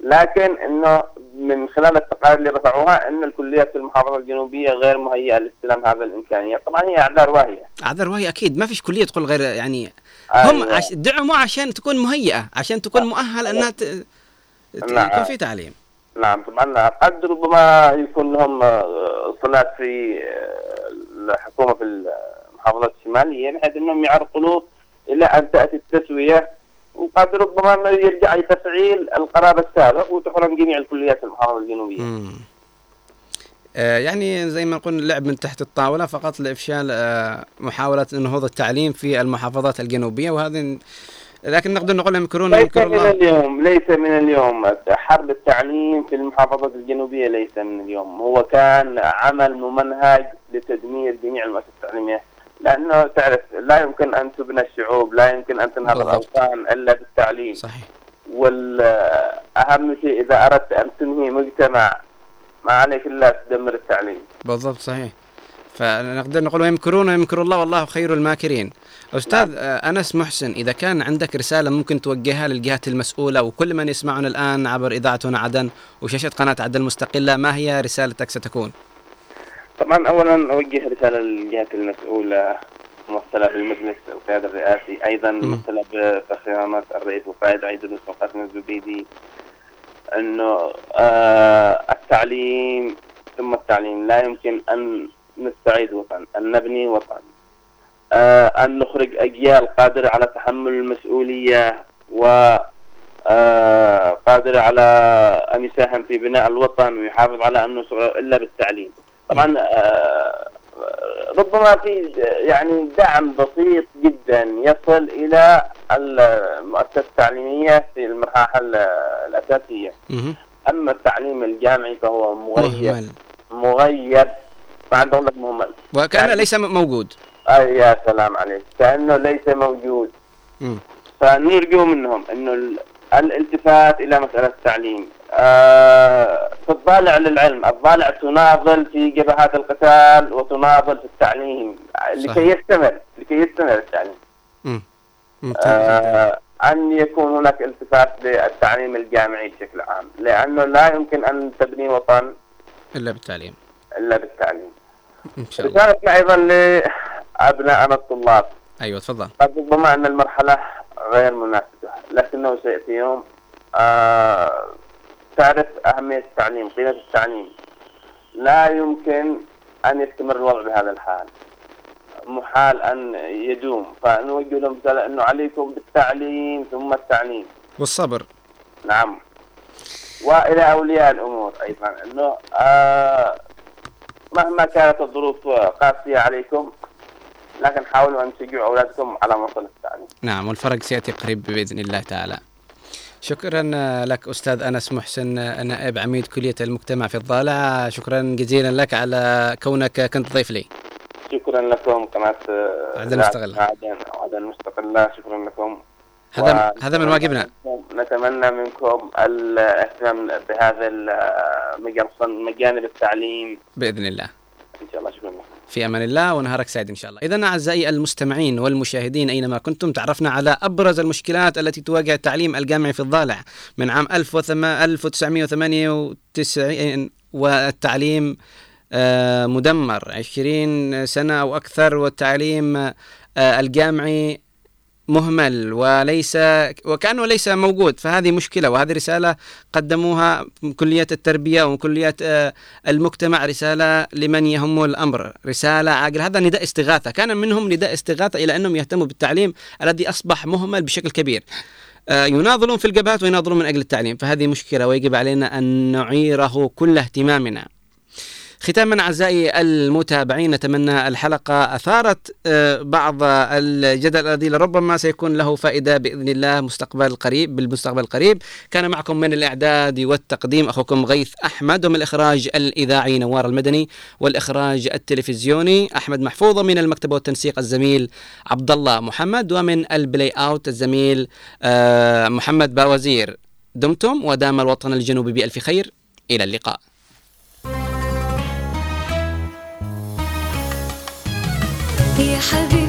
لكن إنه من خلال التقارير اللي رفعوها إن الكليات في المحافظة الجنوبية غير مهيئة لاستلام هذا الامكانيات، طبعا هي أعذار واهية. أعذار وهي أكيد ما فيش كلية تقول غير يعني هم أيوة. عش... دعموا عشان تكون مهيئة عشان تكون مؤهل إنها ت... ت- نعم. يكون في تعليم نعم طبعا قد ربما يكون لهم آه، صلات في آه، الحكومة في المحافظات الشمالية بحيث إنهم يعرقلوا إلى أن تأتي التسوية وقد ربما انه يرجع لتفعيل القرار السابق وتحرم جميع الكليات المحافظة الجنوبية. مم. آه يعني زي ما نقول اللعب من تحت الطاولة فقط لإفشال آه محاولة نهوض التعليم في المحافظات الجنوبية وهذه لكن نقدر نقول يمكرون ليس من الله اليوم ليس من اليوم حرب التعليم في المحافظات الجنوبية ليس من اليوم هو كان عمل ممنهج لتدمير جميع المؤسسات التعليمية لأنه تعرف لا يمكن أن تبنى الشعوب لا يمكن أن تنهض بالضبط. الأوطان إلا بالتعليم. صحيح. والأهم شيء إذا أردت أن تنهي مجتمع ما عليك إلا تدمر التعليم. بالضبط صحيح. فنقدر نقول ويمكرون ويمكر الله والله خير الماكرين. أستاذ آه، أنس محسن إذا كان عندك رسالة ممكن توجهها للجهات المسؤولة وكل من يسمعنا الآن عبر اذاعه هنا عدن وشاشة قناة عدن المستقله ما هي رسالتك ستكون؟ طبعا اولا أوجه رسالة للجهات المسؤولة ممثلة بالمجلس القيادة الرئاسي أيضا ممثلة بخيانات الرئيس وقائد عيد الرئيس قاسم الزبيدي إنه آه التعليم ثم التعليم لا يمكن أن نستعيد وطن أن نبني وطن آه أن نخرج أجيال قادرة على تحمل المسؤولية و آه قادر على أن يساهم في بناء الوطن ويحافظ على وسرعه إلا بالتعليم. طبعا آه ربما في يعني دعم بسيط جدا يصل إلى المؤسسات التعليمية في المراحل الأساسية. أما التعليم الجامعي فهو مغيب مهمل مغيب بعد أقول لك مهمل. وكأنه ليس م- موجود. آه يا سلام عليك. كأنه ليس موجود. فنرجو منهم إنه ال- الالتفات إلى مسألة التعليم. تضالع للعلم. الضالع تناضل في جبهات القتال وتناضل في التعليم. لكي. يستمر لكي يستمر التعليم. مم. آه أن يكون هناك التفات للتعليم الجامعي بشكل عام لأنه لا يمكن أن تبني وطن إلا بالتعليم. إلا بالتعليم. إن شاء الله. رسالتنا أيضا لابنائنا الطلاب. أيوه تفضل. قد ربما أن المرحلة غير مناسبة لكنه سيأتي يوم. آه تعرف أهمية التعليم قيمة التعليم. لا يمكن أن يستمر الوضع بهذا الحال. محال أن يدوم. فنوجه لهم رسالة إنه عليكم بالتعليم ثم التعليم. والصبر. نعم. وإلى أولياء الأمور أيضا. إنه آه مهما كانت الظروف قاسية عليكم لكن حاولوا أن تشجعوا أولادكم على مصل التعليم. نعم والفرق سيأتي قريب بإذن الله تعالى. شكرا لك أستاذ أنس محسن نائب عميد كلية المجتمع في الضالع شكرا جزيلا لك على كونك كنت ضيف لي. شكرا لكم قناه عدن مستقلة. عدن مستقله شكرا لكم. هذا هذا من واجبنا. نتمنى منكم الاهتمام بهذا المجال مجانب التعليم. بإذن الله. إن شاء الله شكرا لكم في أمان الله ونهارك سعيد إن شاء الله. اذا أعزائي المستمعين والمشاهدين أينما كنتم تعرفنا على أبرز المشكلات التي تواجه التعليم الجامعي في الضالع من عام 1998 والتعليم آه، مدمر 20 سنة أو أكثر والتعليم آه، الجامعي مهمل وليس وكأنه ليس موجود فهذه مشكلة وهذه رسالة قدموها التربية ومن كليات آه، المجتمع رسالة لمن يهم الأمر رسالة عاقل هذا نداء استغاثة. كان منهم نداء استغاثة إلى أنهم يهتموا بالتعليم الذي أصبح مهمل بشكل كبير. آه، يناضلون في الجبهات ويناضلون من أجل التعليم فهذه مشكلة ويجب علينا أن نعيره كل اهتمامنا. ختاما أعزائي المتابعين نتمنى الحلقة أثارت آه، بعض الجدل الذي لربما سيكون له فائدة بإذن الله مستقبل قريب بالمستقبل القريب. كان معكم من الإعداد والتقديم أخوكم غيث أحمد ومن الإخراج الإذاعي نوار المدني والإخراج التلفزيوني أحمد محفوظ من المكتب والتنسيق الزميل عبد الله محمد ومن البلاي أوت الزميل آه، محمد باوزير. دمتم ودام الوطن الجنوبي بألف خير. إلى اللقاء. يا حبيبي.